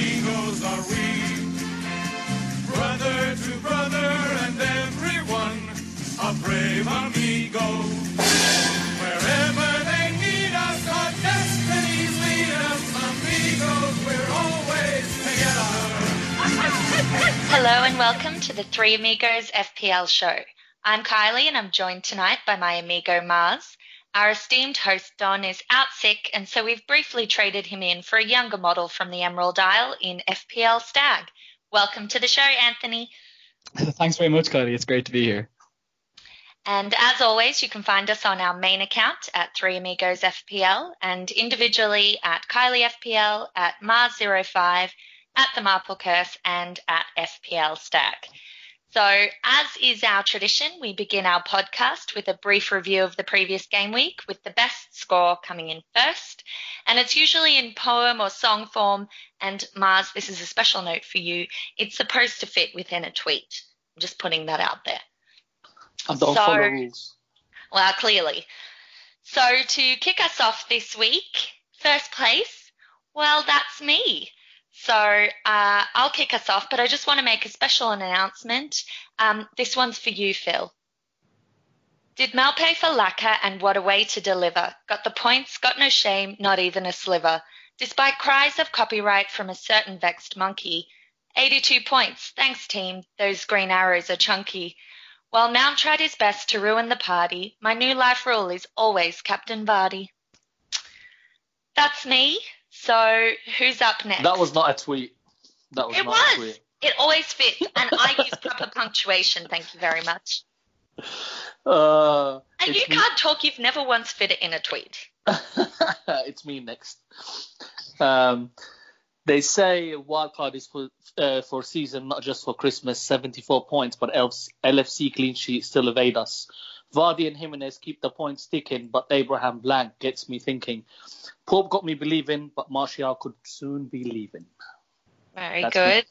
amigos are we. Brother to brother and everyone, a brave amigo. Wherever they need us, our destinies lead us, amigos, we're always together. Hello and welcome to the Three Amigos FPL show. I'm Kylie and I'm joined tonight by my amigo Mars. Our esteemed host Don is out sick and so we've briefly traded him in for a younger model from the Emerald Isle in FPL Stag. Welcome to the show, Anthony. Thanks very much, Kylie. It's great to be here. And as always, you can find us on our main account at Three Amigos FPL and individually at Kylie FPL, at Mars05, at The Marple Curse, and at FPL Stag. So, as is our tradition, we begin our podcast with a brief review of the previous game week, with the best score coming in first. And it's usually in poem or song form. And Mars, this is a special note for you. It's supposed to fit within a tweet. I'm just putting that out there. I don't So- follow rules. Well, clearly. So to kick us off this week, first place, well, that's me. So uh, I'll kick us off, but I just want to make a special announcement. Um, this one's for you, Phil. Did Maupay for Laca and what a way to deliver? Got the points, got no shame, not even a sliver. Despite cries of copyright from a certain vexed monkey. 82 points, thanks team, those green arrows are chunky. While Mount tried his best to ruin the party, my new life rule is always Captain Vardy. That's me. So who's up next? That was not a tweet. That was It not a was. tweet. It always fits, and I use proper punctuation. Thank you very much. Uh, And you me- can't talk. You've never once fit it in a tweet. it's me next. Um, they say wildcard is for uh, for season, not just for Christmas. 74 points, but LFC, LFC clean sheet still evade us. Vardy and Jimenez keep the points ticking, but Abraham blank gets me thinking. Pope got me believing, but Martial could soon be leaving. Very That's good.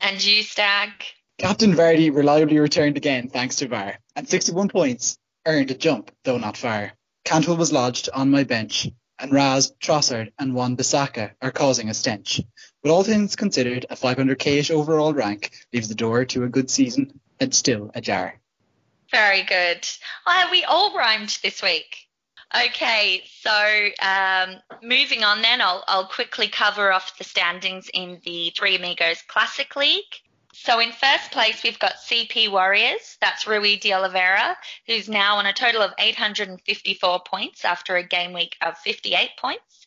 And you, Stag. Captain Vardy reliably returned again thanks to VAR. and 61 points, earned a jump, though not far. Cantwell was lodged on my bench, and Raz, Trossard, and Wan-Bissaka are causing a stench. But all things considered, a 500k-ish overall rank leaves the door to a good season and still ajar. Very good. Oh, we all rhymed this week. Okay, so um, moving on then, I'll, I'll quickly cover off the standings in the Three Amigos Classic League. So in first place, we've got CP Warriors. That's Rui de Oliveira, who's now on a total of 854 points after a game week of 58 points.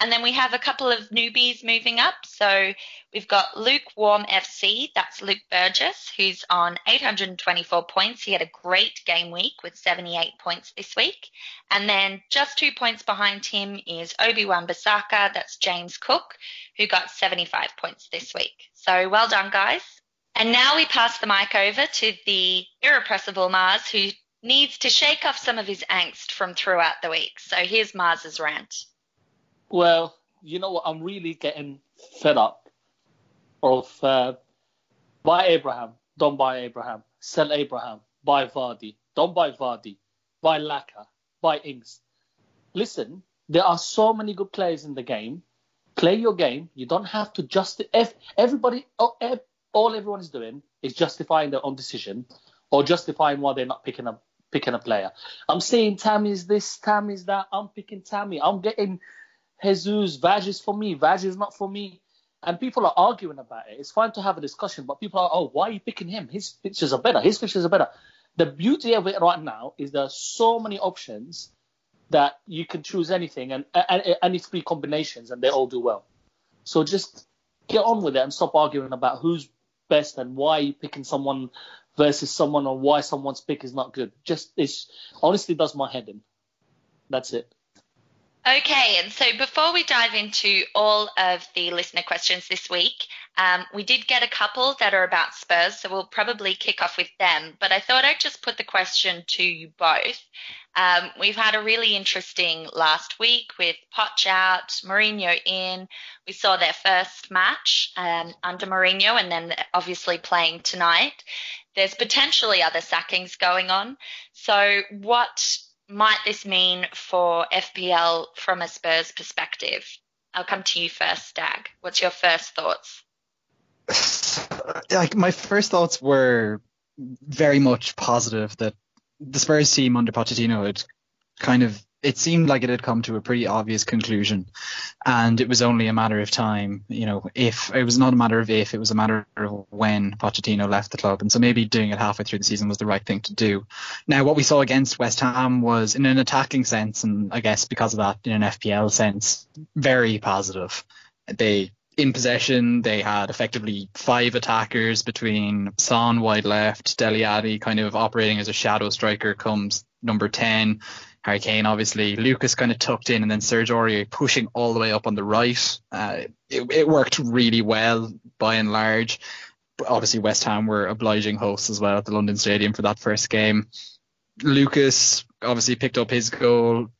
And then we have a couple of newbies moving up. So we've got Lukewarm FC. That's Luke Burgess, who's on 824 points. He had a great game week with 78 points this week. And then just two points behind him is Obi-Wan Basaka. That's James Cook, who got 75 points this week. So well done, guys. And now we pass the mic over to the irrepressible Mars, who needs to shake off some of his angst from throughout the week. So here's Mars's rant. Well, you know what? I'm really getting fed up of uh, buy Abraham, don't buy Abraham, sell Abraham, buy Vardy, don't buy Vardy, buy Laka, buy Ings. Listen, there are so many good players in the game. Play your game. You don't have to just if everybody all, all everyone is doing is justifying their own decision or justifying why they're not picking up picking a player. I'm saying Tammy's this, Tammy's that. I'm picking Tammy. I'm getting Jesus, Vaj is for me, Vaj is not for me. And people are arguing about it. It's fine to have a discussion, but people are, oh, why are you picking him? His pictures are better. His pictures are better. The beauty of it right now is there are so many options that you can choose anything and, and any three combinations and they all do well. So just get on with it and stop arguing about who's best and why you picking someone versus someone or why someone's pick is not good. Just it's honestly does my head in. That's it. Okay, and so before we dive into all of the listener questions this week, um, we did get a couple that are about Spurs, so we'll probably kick off with them. But I thought I'd just put the question to you both. Um, we've had a really interesting last week with Poch out, Mourinho in. We saw their first match um, under Mourinho, and then obviously playing tonight. There's potentially other sackings going on. So, what might this mean for FPL from a Spurs perspective? I'll come to you first, Stag. What's your first thoughts? like my first thoughts were very much positive that the Spurs team under Pochettino had kind of it seemed like it had come to a pretty obvious conclusion. And it was only a matter of time you know if it was not a matter of if it was a matter of when Pochettino left the club. And so maybe doing it halfway through the season was the right thing to do. Now what we saw against West Ham was in an attacking sense and I guess because of that in an FPL sense very positive. They in possession. They had effectively five attackers between Son wide left, Dele Alli kind of operating as a shadow striker comes number 10, Harry Kane obviously, Lucas kind of tucked in and then Serge Aurier pushing all the way up on the right. Uh, it, it worked really well by and large. But obviously West Ham were obliging hosts as well at the London Stadium for that first game. Lucas obviously picked up his goal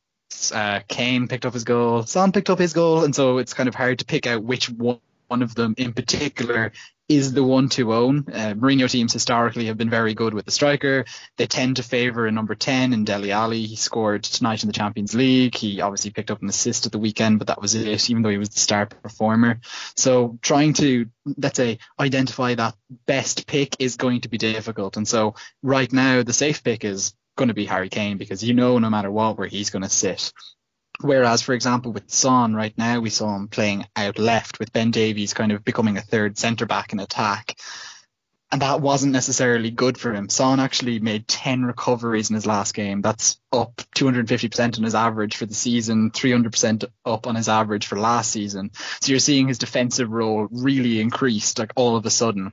uh, Kane picked up his goal, Son picked up his goal, and so it's kind of hard to pick out which one, one of them in particular is the one to own. Uh, Mourinho teams historically have been very good with the striker. They tend to favour a number 10 in Dele Alli. He scored tonight in the Champions League. He obviously picked up an assist at the weekend, but that was it, even though he was the star performer. So trying to, let's say, identify that best pick is going to be difficult. And so right now, the safe pick is going to be Harry Kane because you know no matter what where he's going to sit. Whereas, for example, with Son right now, we saw him playing out left with Ben Davies kind of becoming a third centre back in attack. And that wasn't necessarily good for him. Son actually made 10 recoveries in his last game. That's up 250% on his average for the season, 300% up on his average for last season. So you're seeing his defensive role really increased like all of a sudden.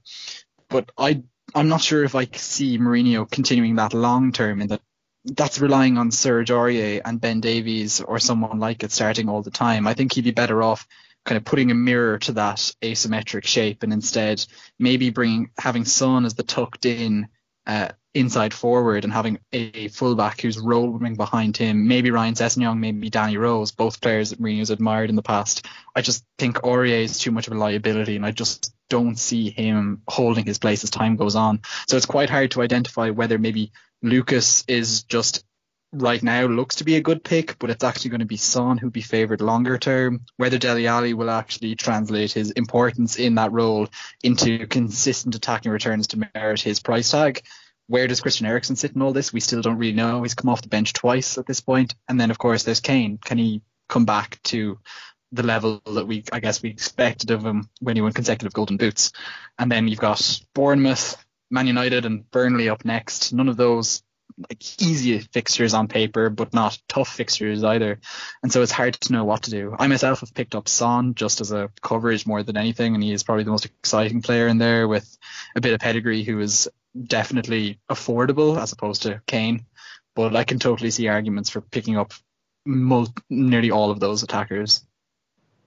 But I I'm not sure if I see Mourinho continuing that long term in that that's relying on Serge Aurier and Ben Davies or someone like it starting all the time. I think he'd be better off kind of putting a mirror to that asymmetric shape and instead maybe bringing having Son as the tucked in uh, inside forward and having a fullback who's rolling behind him. Maybe Ryan Sessegnon, maybe Danny Rose, both players that Mourinho's admired in the past. I just think Aurier is too much of a liability and I just don't see him holding his place as time goes on. So it's quite hard to identify whether maybe Lucas is just right now looks to be a good pick, but it's actually going to be Son who'd be favoured longer term. Whether Dele Alli will actually translate his importance in that role into consistent attacking returns to merit his price tag. Where does Christian Eriksen sit in all this? We still don't really know. He's come off the bench twice at this point. And then, of course, there's Kane. Can he come back to the level that we, I guess, we expected of him when he won consecutive golden boots? And then you've got Bournemouth, Man United, and Burnley up next. None of those like easy fixtures on paper, but not tough fixtures either. And so it's hard to know what to do. I myself have picked up Son just as a coverage more than anything, and he is probably the most exciting player in there with a bit of pedigree who is definitely affordable as opposed to Kane. But I can totally see arguments for picking up mul- nearly all of those attackers.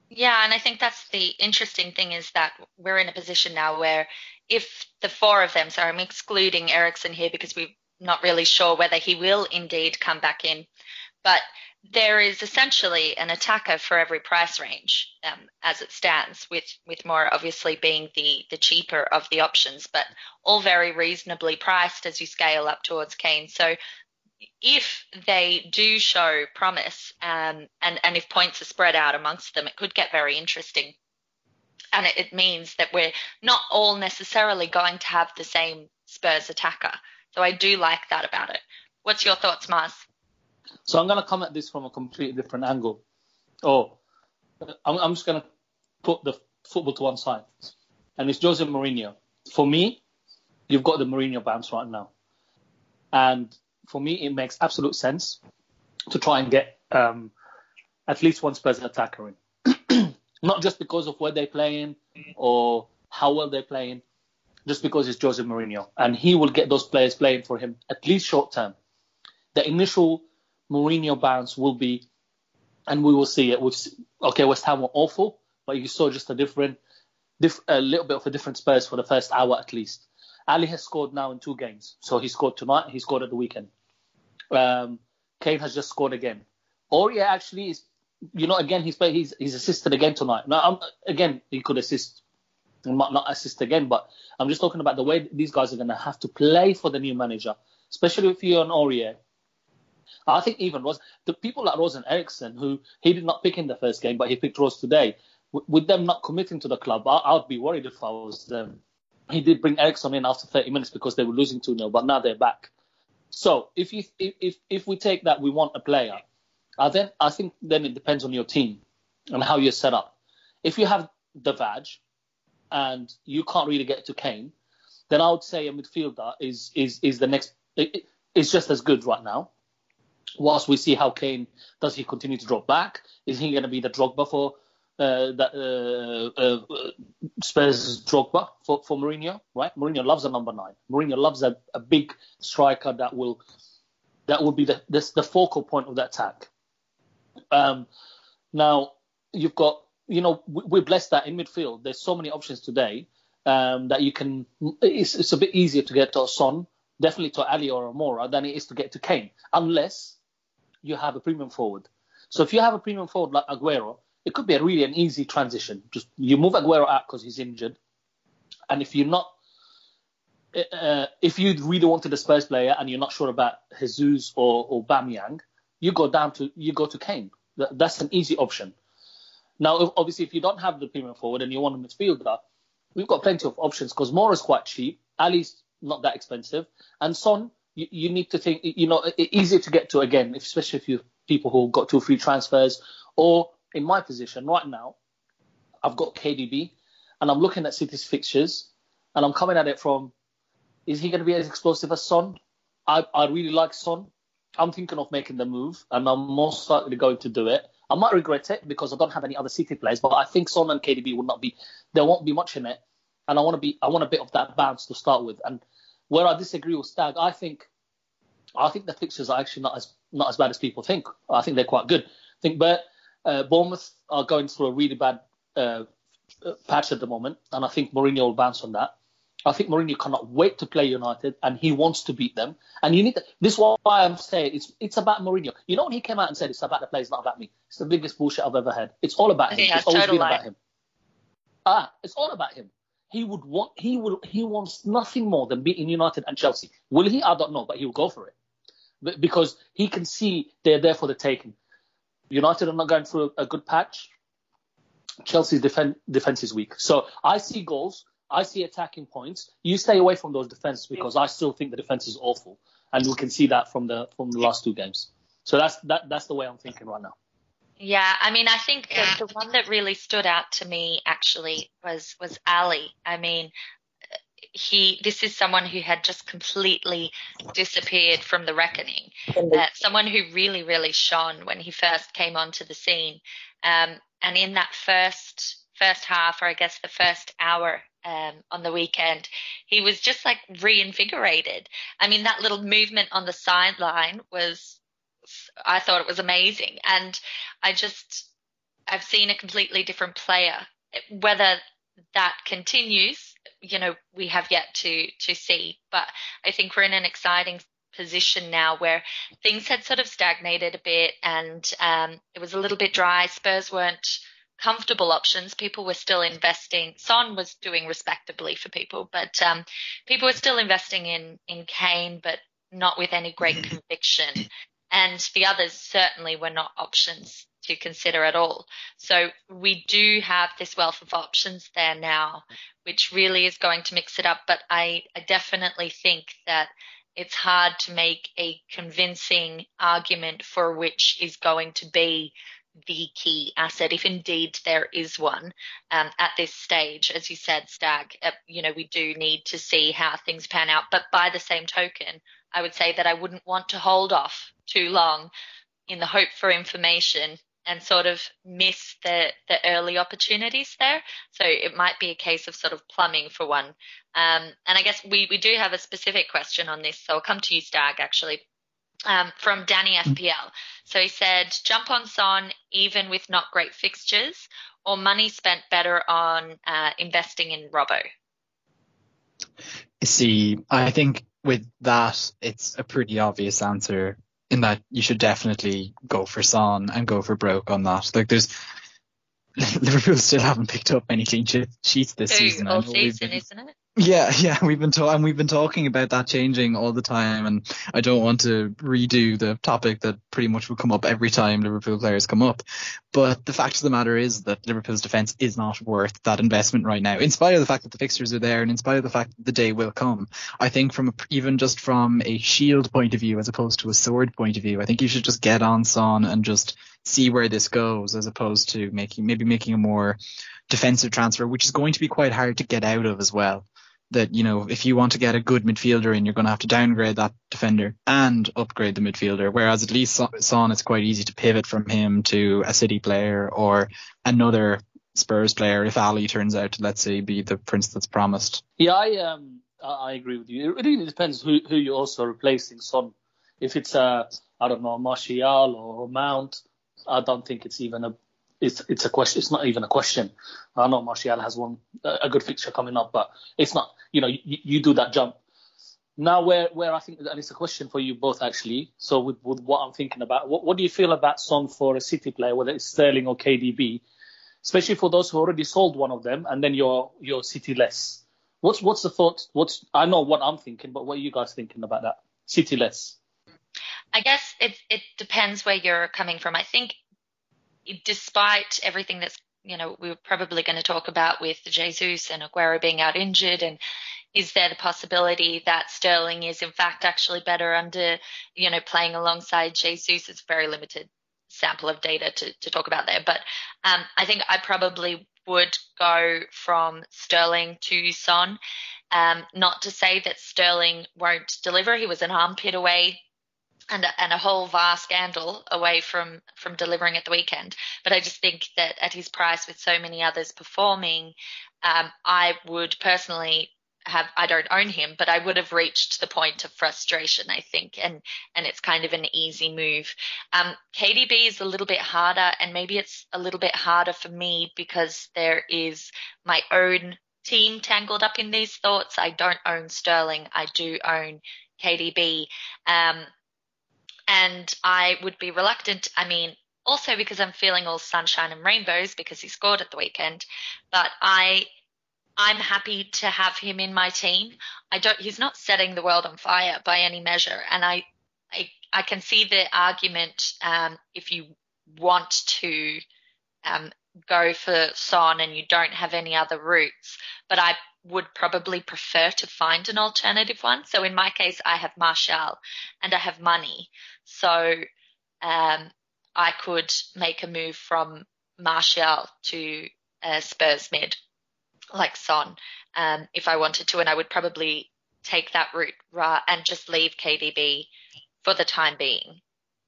Yeah, and I think that's the interesting thing is that we're in a position now where if the four of them, so I'm excluding Eriksen here because we're not really sure whether he will indeed come back in, but there is essentially an attacker for every price range um, as it stands, with with more obviously being the the cheaper of the options, but all very reasonably priced as you scale up towards Kane. So if they do show promise um, and and if points are spread out amongst them, it could get very interesting. And it, it means that we're not all necessarily going to have the same Spurs attacker. So I do like that about it. What's your thoughts, Mars? So I'm going to come at this from a completely different angle. Oh, I'm, I'm just going to put the football to one side. And it's Jose Mourinho. For me, you've got the Mourinho bounce right now. And for me, it makes absolute sense to try and get um, at least one Spurs attacker in. Not just because of where they're playing or how well they're playing, just because it's Jose Mourinho. And he will get those players playing for him at least short term. The initial Mourinho bounce will be, and we will see it. With okay, West Ham were awful, but you saw just a different, diff, a little bit of a different Spurs for the first hour at least. Alli has scored now in two games, so he scored tonight. He scored at the weekend. Um, Kane has just scored again. Aurier actually is, you know, again he's he's he's assisted again tonight. Now, I'm, again he could assist, not not assist again, but I'm just talking about the way these guys are going to have to play for the new manager, especially if you're an Aurier I think even Rose, the people like Rose and Eriksen, who he did not pick in the first game, but he picked Rose today, with them not committing to the club, I, would be worried if I was them. He did bring Eriksen in after 30 minutes because they were losing 2 0, but now they're back. So if you if if we take that we want a player, I then I think then it depends on your team and how you're set up. If you have the Vaj and you can't really get to Kane, then I would say a midfielder is is is the next is just as good right now. Whilst we see how Kane does he continue to drop back? Is he going to be the Drogba for uh, that uh, uh, Spurs Drogba for, for Mourinho, right? Mourinho loves a number nine. Mourinho loves a, a big striker that will that will be the this, the focal point of that attack. Um, now you've got you know we're blessed that in midfield there's so many options today um, that you can. It's, it's a bit easier to get to Son, definitely to Alli or Amora than it is to get to Kane, unless you have a premium forward. So if you have a premium forward like Aguero, it could be a really an easy transition. Just you move Aguero out because he's injured, and if you're not, uh, if you really wanted a Spurs player and you're not sure about Jesus or or Aubameyang, you go down to you go to Kane. That's an easy option. Now, obviously, if you don't have the premium forward and you want a midfielder, we've got plenty of options because Moura's quite cheap, Alli's not that expensive, and Son, you, you need to think, you know, easier to get to again, especially if you people who got two free transfers or in my position right now, I've got KDB and I'm looking at City's fixtures and I'm coming at it from is he going to be as explosive as Son? I, I really like Son. I'm thinking of making the move and I'm most likely going to do it. I might regret it because I don't have any other City players, but I think Son and KDB will not be there won't be much in it. And I want to be I want a bit of that bounce to start with. And where I disagree with Stag, I think I think the fixtures are actually not as not as bad as people think. I think they're quite good. I think but uh, Bournemouth are going through a really bad uh, patch at the moment, and I think Mourinho will bounce on that. I think Mourinho cannot wait to play United, and he wants to beat them. And you need to, this is why I'm saying it's it's about Mourinho. You know when he came out and said it's about the players, not about me. It's the biggest bullshit I've ever heard. It's all about him. Yeah, it's always been about him. Ah, it's all about him. He would want he will he wants nothing more than beating United and Chelsea. Will he? I don't know, but he will go for it. But- Because he can see they're there for the taking. United are not going through a, good patch. Chelsea's defen- defense is weak. So I see goals. I see attacking points. You stay away from those defenses because I still think the defense is awful, and we can see that from the from the last two games. So that's that that's the way I'm thinking right now. Yeah, I mean, I think the, the one that really stood out to me actually was was Alli. I mean, he this is someone who had just completely disappeared from the reckoning. Uh, someone who really, really shone when he first came onto the scene. Um, and in that first first half, or I guess the first hour um, on the weekend, he was just like reinvigorated. I mean, that little movement on the sideline was, I thought it was amazing. And I just, I've seen a completely different player. Whether that continues, you know, we have yet to to see. But I think we're in an exciting position now where things had sort of stagnated a bit and um, it was a little bit dry. Spurs weren't comfortable options. People were still investing. Son was doing respectably for people, but um, people were still investing in in Kane, but not with any great conviction. And the others certainly were not options to consider at all. So we do have this wealth of options there now, which really is going to mix it up. But I, I definitely think that it's hard to make a convincing argument for which is going to be the key asset, if indeed there is one um, at this stage. As you said, Stag, uh, you know, we do need to see how things pan out. But by the same token, I would say that I wouldn't want to hold off too long in the hope for information and sort of miss the, the early opportunities there. So it might be a case of sort of plumbing for one. Um, and I guess we, we do have a specific question on this. So I'll come to you, Stag, actually. Um, from Danny FPL. So he said, jump on Son even with not great fixtures, or money spent better on uh, investing in Robbo. See, I think with that, it's a pretty obvious answer in that you should definitely go for Son and go for broke on that. Like there's Liverpool still haven't picked up any clean sheets this season. All season, been- isn't it? Yeah, yeah, we've been talking, we've been talking about that changing all the time, and I don't want to redo the topic that pretty much will come up every time Liverpool players come up. But the fact of the matter is that Liverpool's defence is not worth that investment right now, in spite of the fact that the fixtures are there, and in spite of the fact that the day will come. I think from a, even just from a shield point of view, as opposed to a sword point of view, I think you should just get on Son and just see where this goes, as opposed to making maybe making a more defensive transfer, which is going to be quite hard to get out of as well that you know if you want to get a good midfielder in, you're going to have to downgrade that defender and upgrade the midfielder. Whereas at least Son, it's quite easy to pivot from him to a City player or another Spurs player if Alli turns out to let's say be the prince that's promised. Yeah, I um I agree with you. It really depends who who you're also replacing Son. If it's a I don't know Martial or Mount, I don't think it's even a it's it's a question. It's not even a question. I know Martial has one a good fixture coming up, but it's not. You know, you, you do that jump. Now, where where I think, and it's a question for you both actually. So with, with what I'm thinking about, what, what do you feel about Son for a City player, whether it's Sterling or KDB, especially for those who already sold one of them, and then you're you're City less. What's what's the thought? What's I know what I'm thinking, but what are you guys thinking about that? City less. I guess it it depends where you're coming from. I think despite everything that's you know we are probably going to talk about with Jesus and Aguero being out injured and is there the possibility that Sterling is in fact actually better under you know playing alongside Jesus? It's a very limited sample of data to, to talk about there, but um, I think I probably would go from Sterling to Son. Um, not to say that Sterling won't deliver. He was an armpit away and a, and a whole vast scandal away from from delivering at the weekend. But I just think that at his price, with so many others performing, um, I would personally have I don't own him, but I would have reached the point of frustration, I think, and and it's kind of an easy move. Um, KDB is a little bit harder, and maybe it's a little bit harder for me because there is my own team tangled up in these thoughts. I don't own Sterling, I do own KDB. Um, and I would be reluctant. I mean, also because I'm feeling all sunshine and rainbows because he scored at the weekend, but I I'm happy to have him in my team. I don't he's not setting the world on fire by any measure and I I, I can see the argument um, if you want to um, go for Son and you don't have any other routes, but I would probably prefer to find an alternative one. So in my case, I have Martial and I have money. So um, I could make a move from Martial to uh, Spurs mid, like Son, um, if I wanted to, and I would probably take that route and just leave KDB for the time being.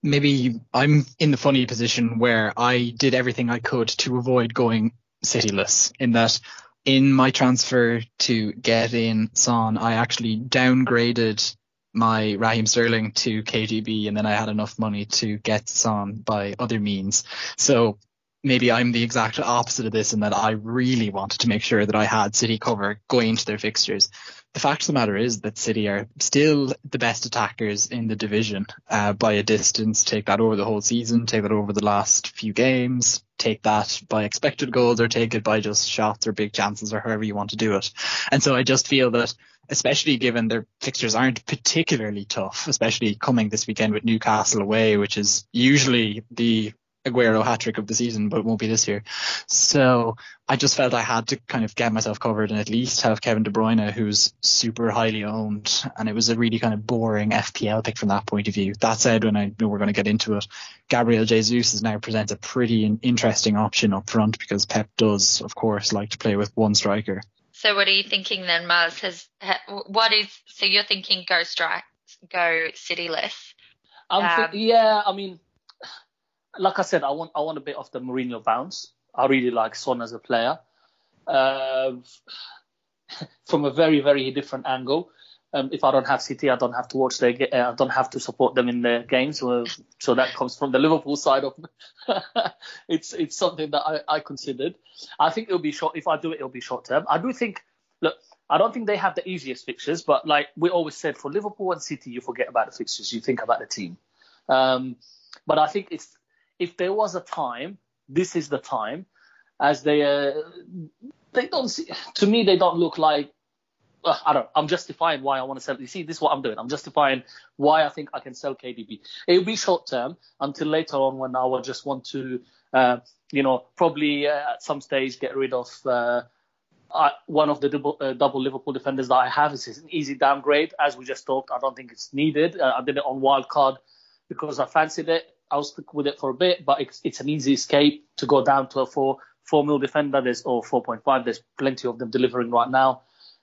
Maybe I'm in the funny position where I did everything I could to avoid going cityless in that in my transfer to get in Son, I actually downgraded my Raheem Sterling to KDB, and then I had enough money to get Son by other means. So maybe I'm the exact opposite of this in that I really wanted to make sure that I had City cover going into their fixtures. The fact of the matter is that City are still the best attackers in the division uh, by a distance. Take that over the whole season, take that over the last few games, take that by expected goals or take it by just shots or big chances or however you want to do it. And so I just feel that especially given their fixtures aren't particularly tough, especially coming this weekend with Newcastle away, which is usually the Aguero hat trick of the season, but it won't be this year. So I just felt I had to kind of get myself covered and at least have Kevin De Bruyne, who's super highly owned. And it was a really kind of boring FPL pick from that point of view. That said, when I know we're going to get into it, Gabriel Jesus is now presents a pretty interesting option up front because Pep does, of course, like to play with one striker. So what are you thinking then, Mars? Has what is so you're thinking go strike, go cityless? Um, yeah, I mean, like I said, I want I want a bit of the Mourinho bounce. I really like Son as a player. Uh, from a very very different angle. Um, if I don't have City, I don't have to watch their. Uh, I don't have to support them in their games. So, so that comes from the Liverpool side of. it's it's something that I, I considered. I think it'll be short. If I do it, it'll be short term. I do think. Look, I don't think they have the easiest fixtures, but like we always said, for Liverpool and City, you forget about the fixtures. You think about the team. Um, but I think it's if there was a time, this is the time, as they uh, they don't see, to me they don't look like uh, I don't. I'm justifying why I want to sell. You see, this is what I'm doing. I'm justifying why I think I can sell KDB. It'll be short term until later on when I will just want to, uh, you know, probably uh, at some stage get rid of uh, one of the double, uh, double Liverpool defenders that I have. It's an easy downgrade, as we just talked. I don't think it's needed. Uh, I did it on wild card because I fancied it. I'll stick with it for a bit, but it's, it's an easy escape to go down to a four four mil defender. There's or 4.5. There's plenty of them delivering right now,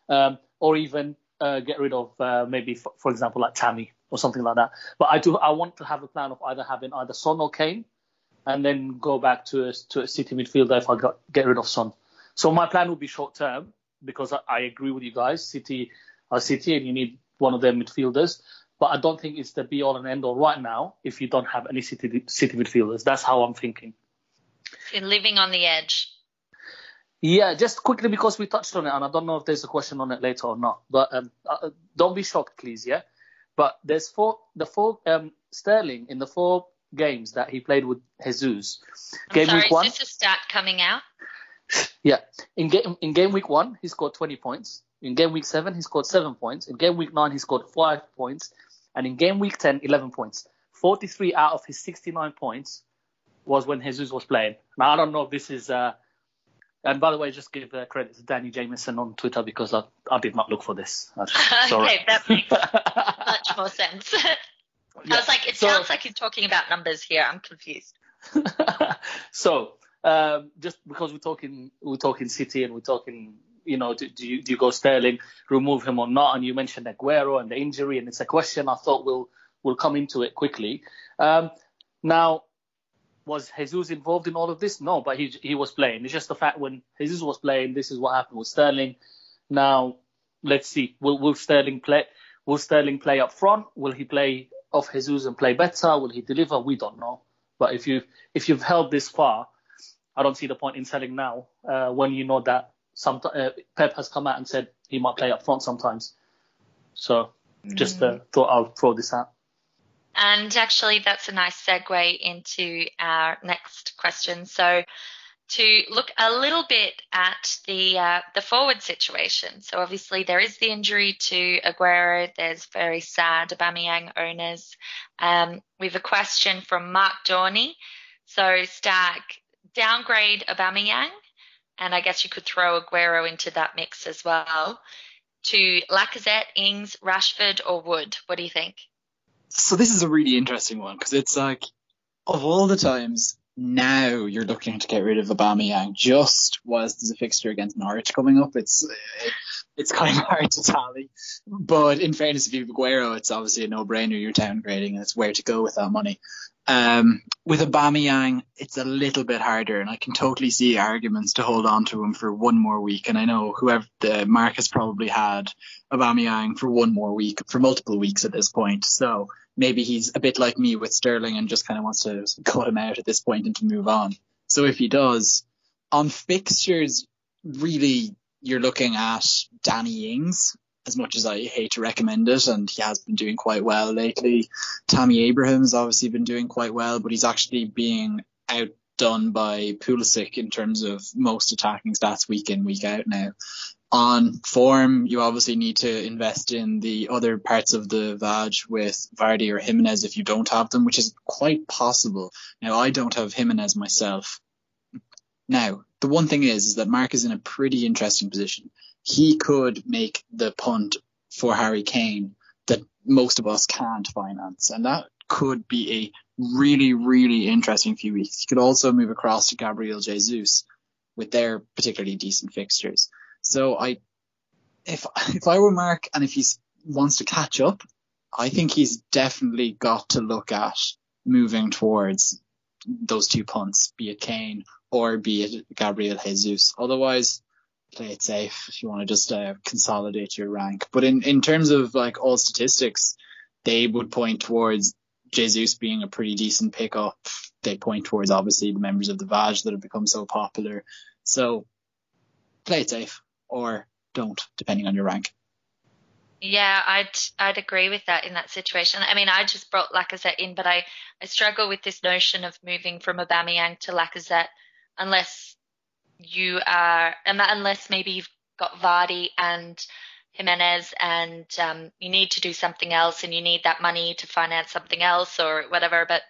um, or even uh, get rid of uh, maybe for, for, example like Tammy or something like that. But I do I want to have a plan of either having either Son or Kane, and then go back to a, to a City midfielder if I got, get rid of Son. So my plan would be short term because I, I agree with you guys. City are City, and you need one of their midfielders. But I don't think it's the be all and end all right now if you don't have any City City midfielders. That's how I'm thinking. You're living on the edge. Yeah, just quickly because we touched on it, and I don't know if there's a question on it later or not. But um, uh, don't be shocked, please. Yeah, but there's four the four um, Sterling in the four games that he played with Jesus. I'm game sorry, week one. Is this a stat coming out? Yeah. In game in game week one, he scored 20 points. In game week seven, he scored seven points. In game week nine, he scored five points. And in game week 10, 11 points. 43 out of his 69 points was when Jesus was playing. Now, I don't know if this is. Uh, and by the way, just give uh, credit to Danny Jameson on Twitter because I, I did not look for this. okay, that makes much more sense. I was like, it so, sounds like he's talking about numbers here. I'm confused. so um, just because we're talking we're talking City and we're talking you know do, do, you do you go Sterling remove him or not and you mentioned Aguero and the injury and it's a question I thought we'll we'll come into it quickly. Um, now was Jesus involved in all of this? No, but he he was playing. It's just the fact when Jesus was playing, this is what happened with Sterling. Now let's see, will will Sterling play? Will Sterling play up front? Will he play off Jesus and play better? Will he deliver? We don't know. But if you if you've held this far, I don't see the point in selling now uh, when you know that some uh, Pep has come out and said he might play up front sometimes. So just uh, mm. thought I'll throw this out. And actually, that's a nice segue into our next question. So, to look a little bit at the uh, the forward situation. So obviously there is the injury to Aguero. There's very sad Aubameyang owners. Um, we have a question from Mark Dorney. So Stag, downgrade Aubameyang, and I guess you could throw Aguero into that mix as well, to Lacazette, Ings, Rashford, or Wood. What do you think? So this is a really interesting one because it's like of all the times now you're looking to get rid of Aubameyang just whilst there's a fixture against Norwich coming up. It's it's kind of hard to tally. But in fairness, if you have Aguero, it's obviously a no-brainer. You're downgrading, and it's where to go with that money. Um, with Aubameyang, it's a little bit harder, and I can totally see arguments to hold on to him for one more week. And I know whoever the Mark has probably had Aubameyang for one more week, for multiple weeks at this point. So maybe he's a bit like me with Sterling and just kind of wants to cut him out at this point and to move on. So if he does, on fixtures, really you're looking at Danny Ings, as much as I hate to recommend it, and he has been doing quite well lately. Tammy Abraham's obviously been doing quite well, but he's actually being outdone by Pulisic in terms of most attacking stats week in, week out now. On form, you obviously need to invest in the other parts of the Vaj with Vardy or Jimenez if you don't have them, which is quite possible. Now, I don't have Jimenez myself. Now, the one thing is, is that Mark is in a pretty interesting position he could make the punt for Harry Kane that most of us can't finance. And that could be a really, really interesting few weeks. He could also move across to Gabriel Jesus with their particularly decent fixtures. So I, if, if I were Mark and if he wants to catch up, I think he's definitely got to look at moving towards those two punts, be it Kane or be it Gabriel Jesus. Otherwise, play it safe if you want to just uh, consolidate your rank. But in, in terms of like all statistics, they would point towards Jesus being a pretty decent pickup. They point towards obviously the members of the Vaj that have become so popular. So play it safe or don't, depending on your rank. Yeah, I'd I'd agree with that in that situation. I mean, I just brought Lacazette in, but I, I struggle with this notion of moving from Aubameyang to Lacazette unless you are, unless maybe you've got Vardy and Jimenez and um, you need to do something else and you need that money to finance something else or whatever. But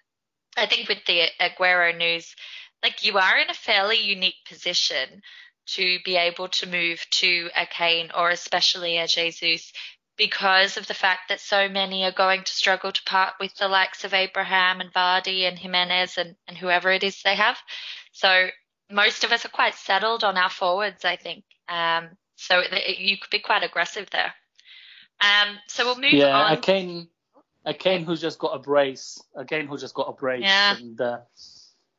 I think with the Aguero news, like you are in a fairly unique position to be able to move to a Kane or especially a Jesus because of the fact that so many are going to struggle to part with the likes of Abraham and Vardy and Jimenez and, and whoever it is they have. So most of us are quite settled on our forwards, I think. Um, so it, you could be quite aggressive there. Um, so we'll move yeah, on. a Kane, a Kane who's just got a brace, a Kane who's just got a brace, Yeah. and uh,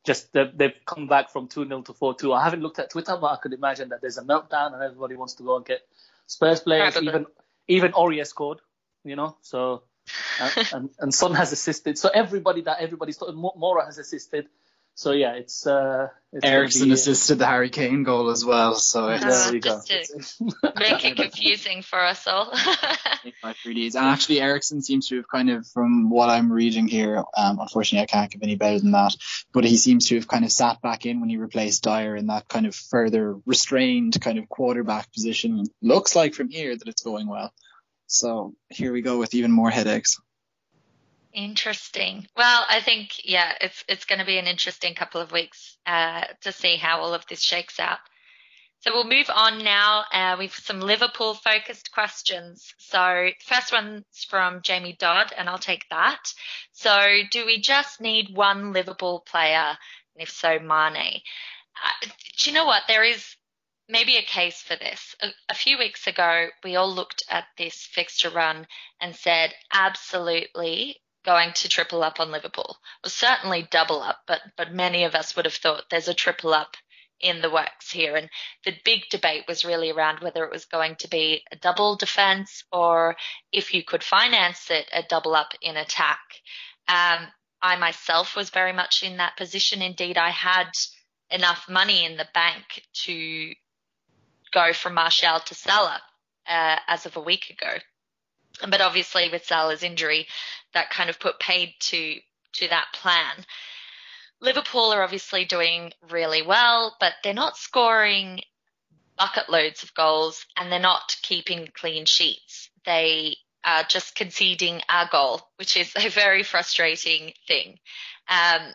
just they've, they've come back from two 0 to four two. I haven't looked at Twitter, but I could imagine that there's a meltdown and everybody wants to go and get Spurs players. Probably. Even even Aurier scored, you know. So and and Son has assisted. So everybody that everybody's talking, Moura has assisted. So yeah, it's uh, it's Eriksen be- assisted the Harry Kane goal as well, so Yeah. it's, There we go. Make it confusing for us all. it really is. And actually, Eriksen seems to have kind of, from what I'm reading here, um, unfortunately, I can't give any better than that, but he seems to have kind of sat back in when he replaced Dier in that kind of further restrained kind of quarterback position. Looks like from here that it's going well. So here we go with even more headaches. Interesting. Well, I think yeah, it's it's going to be an interesting couple of weeks uh, to see how all of this shakes out. So we'll move on now uh, with some Liverpool focused questions. So first one's from Jamie Dodd, and I'll take that. So do we just need one Liverpool player, and if so, Mane? Uh, do you know what? There is maybe a case for this. A, a few weeks ago, we all looked at this fixture run and said, absolutely going to triple up on Liverpool. Well, certainly double up, but but many of us would have thought there's a triple up in the works here. And the big debate was really around whether it was going to be a double defense or if you could finance it, a double up in attack. Um, I myself was very much in that position. Indeed, I had enough money in the bank to go from Martial to Salah uh, as of a week ago. But obviously, with Salah's injury, that kind of put paid to to that plan. Liverpool are obviously doing really well, but they're not scoring bucket loads of goals and they're not keeping clean sheets. They are just conceding a goal, which is a very frustrating thing. Um,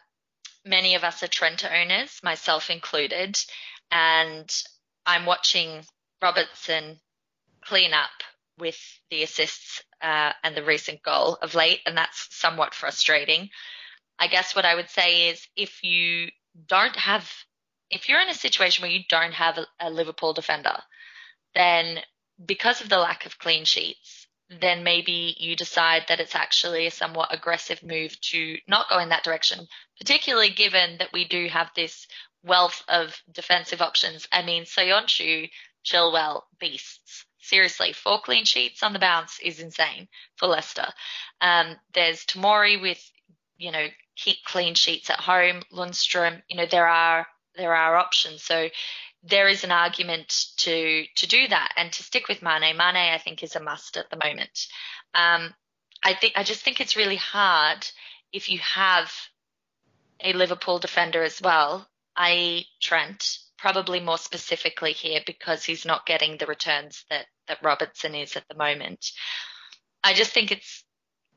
many of us are Trent owners, myself included, and I'm watching Robertson clean up with the assists uh, and the recent goal of late, and that's somewhat frustrating. I guess what I would say is if you don't have, if you're in a situation where you don't have a, a Liverpool defender, then because of the lack of clean sheets, then maybe you decide that it's actually a somewhat aggressive move to not go in that direction, particularly given that we do have this wealth of defensive options. I mean, Söyüncü, Chilwell, beasts. Seriously, four clean sheets on the bounce is insane for Leicester. Um, there's Tomori with, you know, keep clean sheets at home. Lundstram, you know, there are there are options. So there is an argument to to do that and to stick with Mane. Mane, I think, is a must at the moment. Um, I think I just think it's really hard if you have a Liverpool defender as well, i.e. Trent, probably more specifically here because he's not getting the returns that that Robertson is at the moment. I just think it's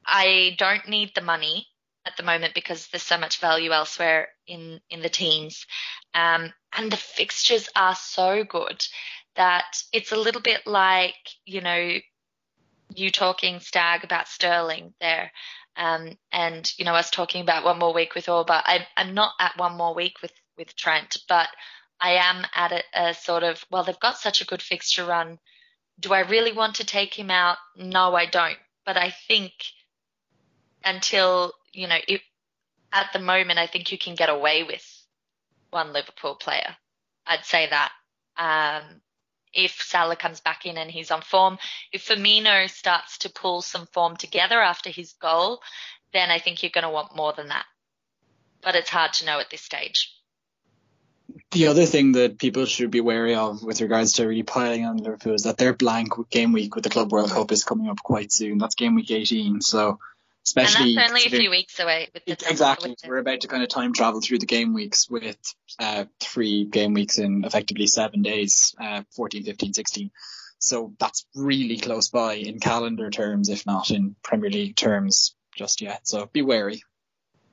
I don't need the money at the moment because there's so much value elsewhere in in the teams. Um, and the fixtures are so good that it's a little bit like, you know, you talking Stag about Sterling there. Um, and, you know, us talking about one more week with Auba. I, I'm not at one more week with, with Trent, but I am at a, a sort of, well, they've got such a good fixture run. Do I really want to take him out? No, I don't. But I think until, you know, it, at the moment, I think you can get away with one Liverpool player. I'd say that. Um, if Salah comes back in and he's on form, if Firmino starts to pull some form together after his goal, then I think you're going to want more than that. But it's hard to know at this stage. The other thing that people should be wary of with regards to really piling on Liverpool is that their blank game week with the Club World Cup is coming up quite soon. That's game week 18. So especially and that's only a few weeks away. With the Exactly. We're about to kind of time travel through the game weeks with uh, three game weeks in effectively seven days, uh, 14, 15, 16. So that's really close by in calendar terms, if not in Premier League terms just yet. So be wary.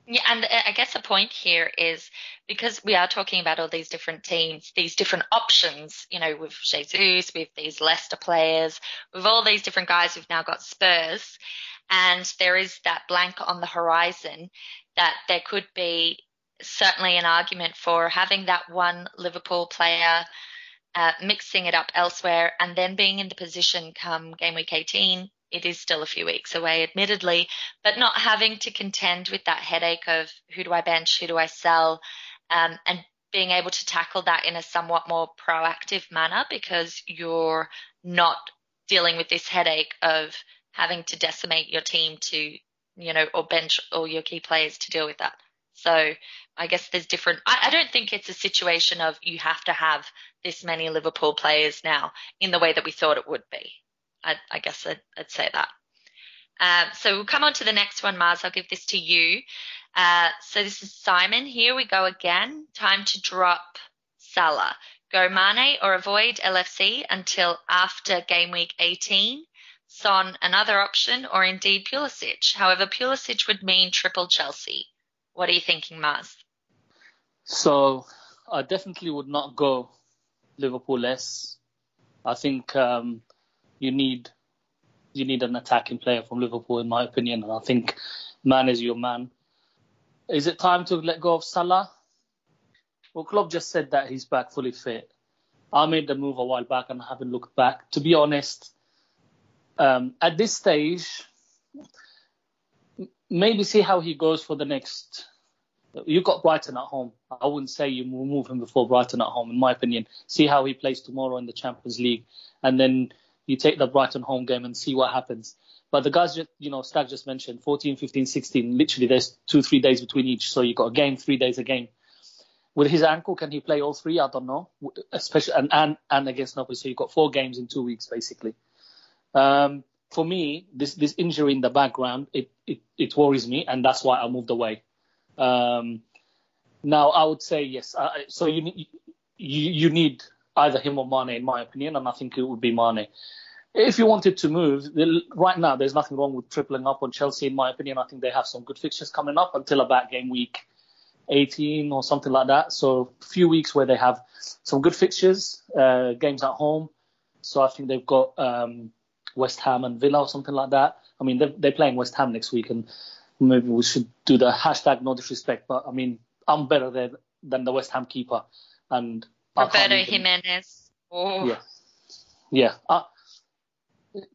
Yeah, and I guess the point here is because we are talking about all these different teams, these different options, you know, with Jesus, with these Leicester players, with all these different guys who've now got Spurs, and there is that blank on the horizon that there could be certainly an argument for having that one Liverpool player uh, mixing it up elsewhere and then being in the position come game week 18 it is still a few weeks away, admittedly, but not having to contend with that headache of who do I bench, who do I sell, um, and being able to tackle that in a somewhat more proactive manner because you're not dealing with this headache of having to decimate your team to, you know, or bench all your key players to deal with that. So I guess there's different. I, I, don't think it's a situation of you have to have this many Liverpool players now in the way that we thought it would be. I, I guess I'd, I'd, say that. Um, so we'll come on to the next one, Mars. I'll give this to you. Uh, so this is Simon. Here we go again. Time to drop Salah. Go Mane or avoid LFC until after game week 18. Son, another option, or indeed Pulisic. However, Pulisic would mean triple Chelsea. What are you thinking, Mars? So I definitely would not go Liverpool less. I think um, you need you need an attacking player from Liverpool, in my opinion, and I think Mane is your man. Is it time to let go of Salah? Well, Klopp just said that he's back fully fit. I made the move a while back and I haven't looked back. To be honest, um, at this stage, maybe see how he goes for the next. You've got Brighton at home. I wouldn't say you move him before Brighton at home, in my opinion. See how he plays tomorrow in the Champions League, and then you take the Brighton home game and see what happens. But the guys, just, you know, Stag just mentioned 14, 15, 16. Literally, there's two, three days between each. So you've got a game, three days a game. With his ankle, can he play all three? I don't know. Especially and and, and against Napoli, so you've got four games in two weeks basically. Um, for me, this this injury in the background, it, it it worries me, and that's why I moved away. Um, now I would say yes. Uh, so you you, you need either him or Mane, in my opinion, and I think it would be Mane. If you wanted to move, right now there's nothing wrong with tripling up on Chelsea, in my opinion. I think they have some good fixtures coming up until about game week 18 or something like that. So a few weeks where they have some good fixtures, uh, games at home. So I think they've got um, West Ham and Villa or something like that. I mean, they're, they're playing West Ham next week, and maybe we should do the hashtag no disrespect. But I mean, I'm better there than the West Ham keeper, and Roberto Jimenez. Oh. Yeah. Yeah. Uh,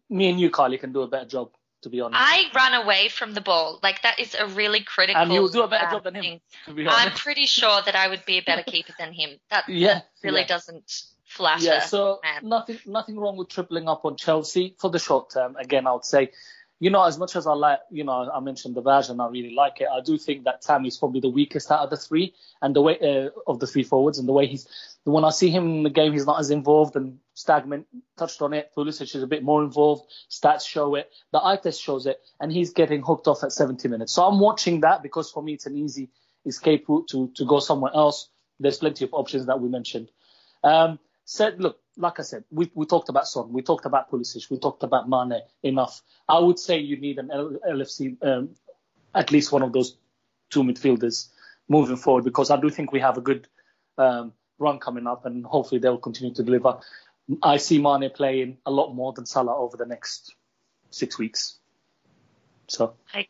me and you, Kylie, can do a better job, to be honest. I run away from the ball. Like, that is a really critical And you'll do a better uh, job than him, thing. to be honest. I'm pretty sure that I would be a better keeper than him. That, yeah, that really yeah. doesn't flatter. Yeah, so man. nothing nothing wrong with tripling up on Chelsea for the short term. Again, I would say you know, as much as I like, you know, I mentioned the version, I really like it. I do think that Tammy is probably the weakest out of the three, and the way uh, of the three forwards, and the way he's, when I see him in the game, he's not as involved. And Stagman touched on it. Pulisic is a bit more involved. Stats show it. The eye test shows it, and he's getting hooked off at 70 minutes. So I'm watching that because for me it's an easy escape route to to go somewhere else. There's plenty of options that we mentioned. Um, said, look, like I said, we, we talked about Son, we talked about Pulisic, we talked about Mane enough. I would say you need an LFC, um, at least one of those two midfielders moving forward because I do think we have a good um, run coming up and hopefully they'll continue to deliver. I see Mane playing a lot more than Salah over the next six weeks. So. I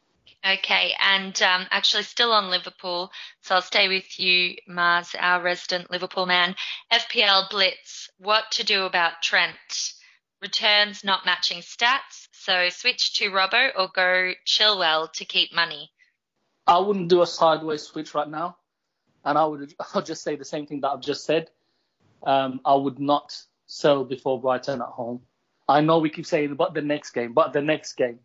Okay, and um, actually still on Liverpool, so I'll stay with you, Mars, our resident Liverpool man. FPL Blitz, what to do about Trent? Returns not matching stats, so switch to Robbo or go Chilwell to keep money? I wouldn't do a sideways switch right now, and I would I'll just say the same thing that I've just said. Um, I would not sell before Brighton at home. I know we keep saying, but the next game, but the next game.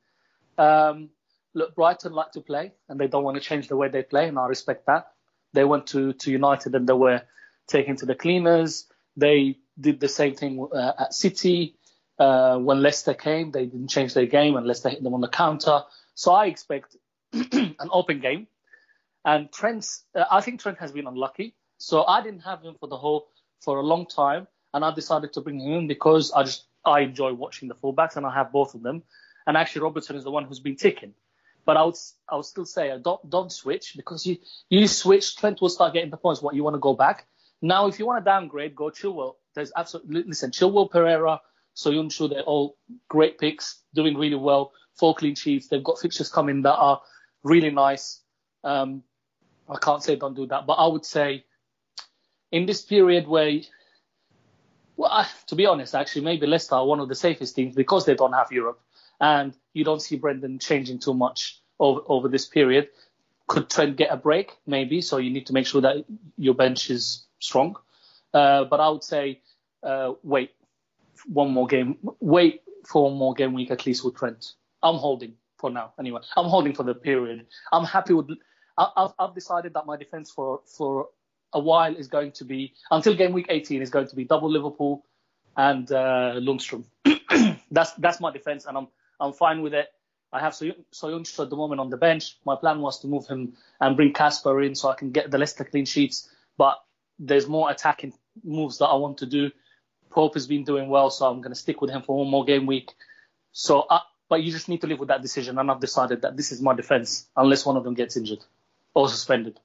Um, look, Brighton like to play and they don't want to change the way they play, and I respect that. They went to, to United and they were taken to the cleaners. They did the same thing uh, at City. Uh, when Leicester came, they didn't change their game and Leicester hit them on the counter. So I expect an open game. And Trent's, uh, I think Trent has been unlucky. So I didn't have him for the whole, for a long time. And I decided to bring him in because I just, I enjoy watching the fullbacks, and I have both of them. And actually, Robertson is the one who's been ticking. But I would I would still say uh, don't don't switch because you you switch, Trent will start getting the points. What you want to go back now? If you want to downgrade, go Chilwell. There's absolutely listen Chilwell, Pereira, Söyüncü, they're all great picks, doing really well. Four clean sheets. They've got fixtures coming that are really nice. Um, I can't say don't do that, but I would say in this period where, well, to be honest, actually, maybe Leicester are one of the safest teams because they don't have Europe, and you don't see Brendan changing too much over, over this period. Could Trent get a break? Maybe. So you need to make sure that your bench is strong. Uh, but I would say uh, wait one more game. Wait for one more game week at least with Trent. I'm holding for now. Anyway, I'm holding for the period. I'm happy with. I, I've decided that my defense for for a while is going to be until game week 18 is going to be double Liverpool and uh, Lundstram. that's that's my defense, and I'm I'm fine with it. I have Söyüncü at the moment on the bench. My plan was to move him and bring Kasper in so I can get the Leicester clean sheets. But there's more attacking moves that I want to do. Pope has been doing well, so I'm going to stick with him for one more game week. So, uh, but you just need to live with that decision, and I've decided that this is my defense unless one of them gets injured or suspended.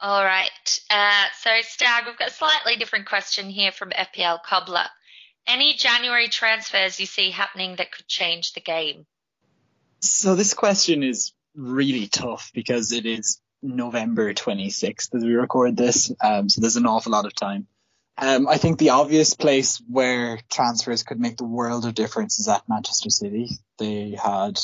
All right. Uh, so, Stag, we've got a slightly different question here from FPL Cobbler. Any January transfers you see happening that could change the game? So, this question is really tough because it is November 26th as we record this. Um, so, there's an awful lot of time. Um, I think the obvious place where transfers could make the world of difference is at Manchester City. They had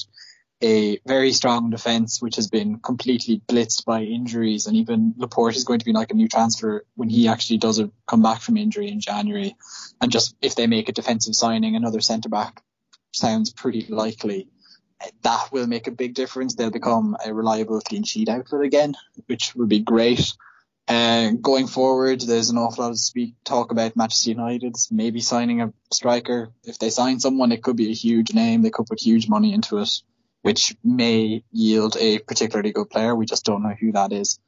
a very strong defence, which has been completely blitzed by injuries. And even Laporte is going to be like a new transfer when he actually does a, come back from injury in January. And just if they make a defensive signing, another centre back sounds pretty likely. That will make a big difference. They'll become a reliable clean sheet outlet again, which would be great. Uh, going forward, there's an awful lot of speak talk about Manchester United maybe signing a striker. If they sign someone, it could be a huge name. They could put huge money into it which may yield a particularly good player. We just don't know who that is.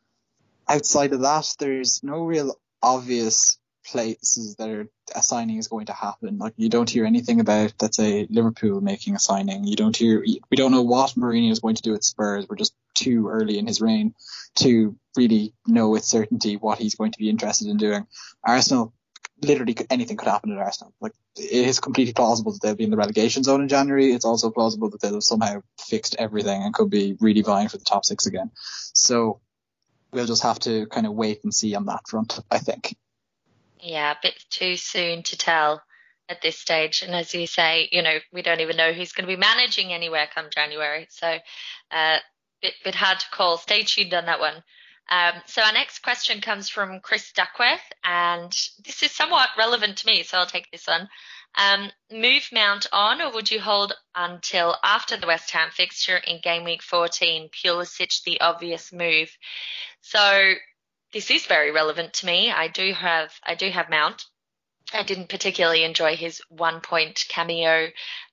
Outside of that, there's no real obvious places that a signing is going to happen. Like you don't hear anything about, let's say, Liverpool making a signing. You don't hear, we don't know what Mourinho is going to do at Spurs. We're just too early in his reign to really know with certainty what he's going to be interested in doing. Arsenal literally anything could happen at Arsenal. Like it is completely plausible that they'll be in the relegation zone in January. It's also plausible that they'll have somehow fixed everything and could be really vying for the top six again. So we'll just have to kind of wait and see on that front, I think. Yeah, a bit too soon to tell at this stage. And as you say, you know, we don't even know who's going to be managing anywhere come January. So, uh, bit, bit hard to call. Stay tuned on that one. Um, so our next question comes from Chris Duckworth, and this is somewhat relevant to me, so I'll take this one. Um, move Mount on, or would you hold until after the West Ham fixture in game week 14? Pulisic, the obvious move. So this is very relevant to me. I do have I do have Mount. I didn't particularly enjoy his one point cameo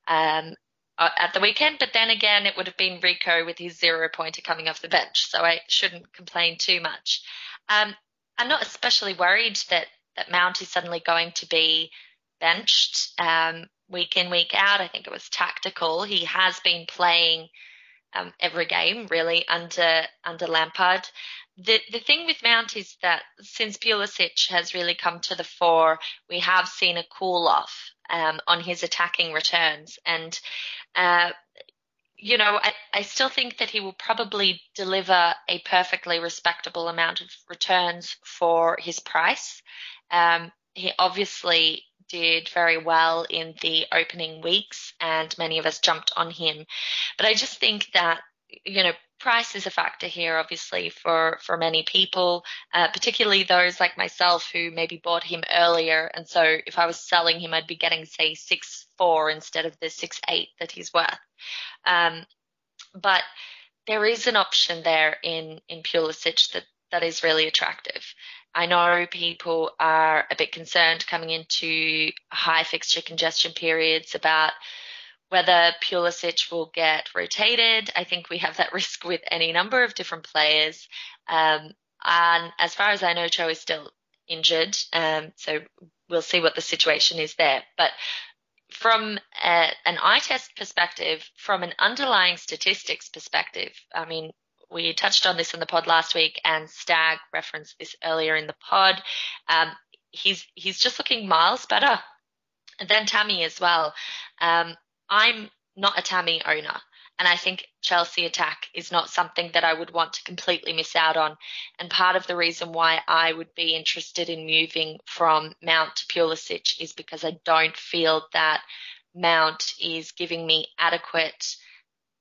um, uh, at the weekend. But then again, it would have been Rico with his zero pointer coming off the bench, so I shouldn't complain too much. Um, I'm not especially worried that that Mount is suddenly going to be benched um, week in week out. I think it was tactical. He has been playing um, every game really under under Lampard. The the thing with Mount is that since Pulisic has really come to the fore, we have seen a cool off um, on his attacking returns. And, uh, you know, I, I still think that he will probably deliver a perfectly respectable amount of returns for his price. Um, he obviously did very well in the opening weeks, and many of us jumped on him. But I just think that, you know, price is a factor here, obviously, for, for many people, uh, particularly those like myself who maybe bought him earlier. And so if I was selling him, I'd be getting, say, six four instead of the six eight that he's worth. Um, but there is an option there in, in Pulisic that, that is really attractive. I know people are a bit concerned coming into high fixture congestion periods about whether Pulisic will get rotated, I think we have that risk with any number of different players. Um, and as far as I know, Cho is still injured, um, so we'll see what the situation is there. But from a, an eye test perspective, from an underlying statistics perspective, I mean, we touched on this in the pod last week, and Stag referenced this earlier in the pod. Um, he's he's just looking miles better than Tammy as well. Um, I'm not a Tammy owner. And I think Chelsea attack is not something that I would want to completely miss out on. And part of the reason why I would be interested in moving from Mount to Pulisic is because I don't feel that Mount is giving me adequate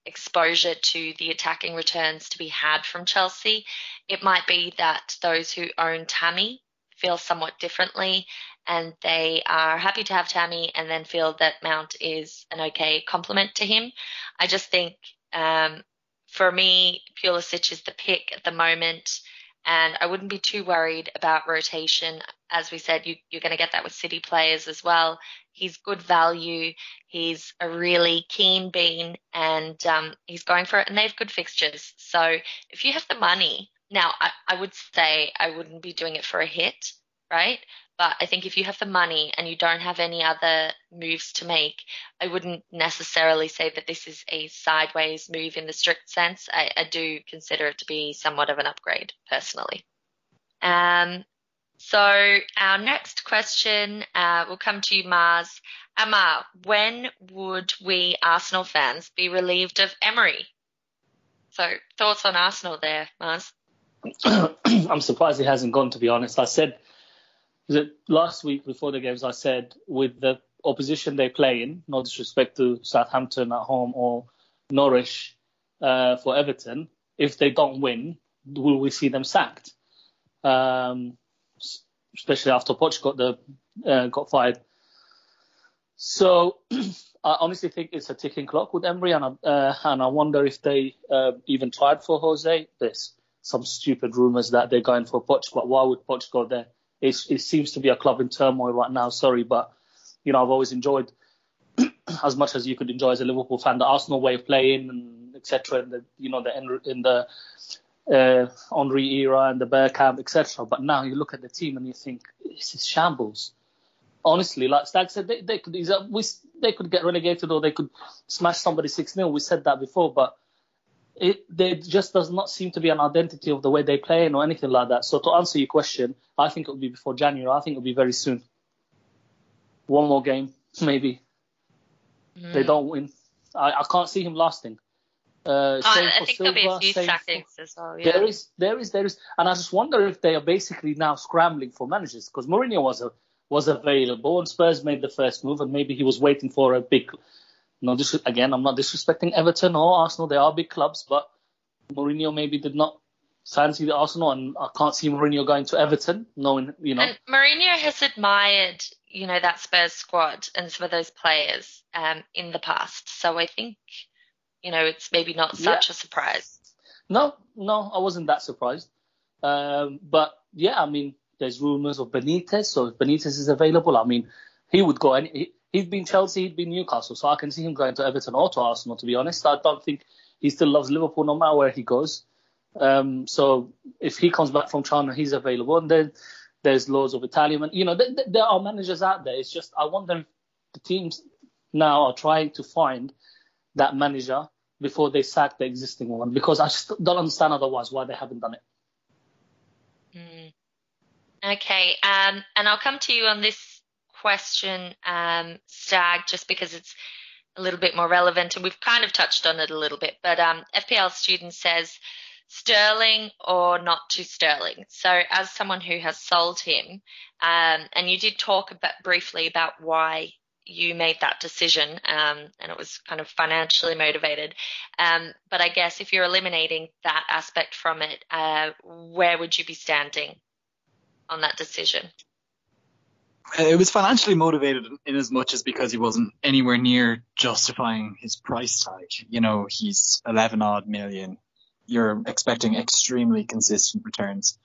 exposure to the attacking returns to be had from Chelsea. It might be that those who own Tammy feel somewhat differently and they are happy to have Tammy and then feel that Mount is an okay complement to him. I just think um, for me, Pulisic is the pick at the moment, and I wouldn't be too worried about rotation. As we said, you, you're going to get that with City players as well. He's good value. He's a really keen bean, and um, he's going for it, and they have good fixtures. So if you have the money, now I, I would say I wouldn't be doing it for a hit, right? But I think if you have the money and you don't have any other moves to make, I wouldn't necessarily say that this is a sideways move in the strict sense. I, I do consider it to be somewhat of an upgrade personally. Um, so our next question uh, will come to you, Mars. Amar, when would we Arsenal fans be relieved of Emery? So thoughts on Arsenal there, Mars? I'm surprised he hasn't gone. To be honest, I said that last week before the games, I said with the opposition they play in, no disrespect to Southampton at home or Norwich uh, for Everton, if they don't win, will we see them sacked? Um, especially after Poch got the uh, got fired. So I honestly think it's a ticking clock with Emery, and I, uh, and I wonder if they uh, even tried for Jose. There's some stupid rumours that they're going for Poch, but why would Poch go there? It seems to be a club in turmoil right now. Sorry, but you know I've always enjoyed as much as you could enjoy as a Liverpool fan the Arsenal way of playing and etc. And the you know the in the uh, Henry era and the Bergkamp etc. But now you look at the team and you think this is shambles. Honestly, like Stag said, they, they could they could get relegated or they could smash somebody six 0 We said that before, but it there just does not seem to be an identity of the way they play or anything like that. So to answer your question, I think it will be before January. I think it will be very soon. One more game, maybe. Mm. They don't win. I, I can't see him lasting. Uh, oh, I think Silva, there'll be a few sackings as well. Yeah. There is, there is, there is, and I just wonder if they are basically now scrambling for managers because Mourinho was a, was available and Spurs made the first move and maybe he was waiting for a big no, this again, I'm not disrespecting Everton or Arsenal. They are big clubs, but Mourinho maybe did not fancy the Arsenal, and I can't see Mourinho going to Everton, knowing you know. And Mourinho has admired, you know, that Spurs squad and some of those players um, in the past. So I think, you know, it's maybe not such yeah. a surprise. No, no, I wasn't that surprised. Um, but yeah, I mean, there's rumours of Benitez, so if Benitez is available, I mean, he would go any he'd been Chelsea, he'd been Newcastle, so I can see him going to Everton or to Arsenal. To be honest, I don't think he still loves Liverpool no matter where he goes. Um, so if he comes back from China, he's available, and then there's loads of Italian. You know, th- th- there are managers out there. It's just I wonder if the teams now are trying to find that manager before they sack the existing one because I just don't understand otherwise why they haven't done it. Mm. Okay, um, and I'll come to you on this question, um, Stag, just because it's a little bit more relevant, and we've kind of touched on it a little bit. But um, FPL student says Sterling or not to Sterling. So, as someone who has sold him, um, and you did talk about briefly about why you made that decision, um, and it was kind of financially motivated. Um, but I guess if you're eliminating that aspect from it, uh, where would you be standing on that decision? It was financially motivated in as much as because he wasn't anywhere near justifying his price tag. You know, he's 11 odd million. You're expecting extremely consistent returns.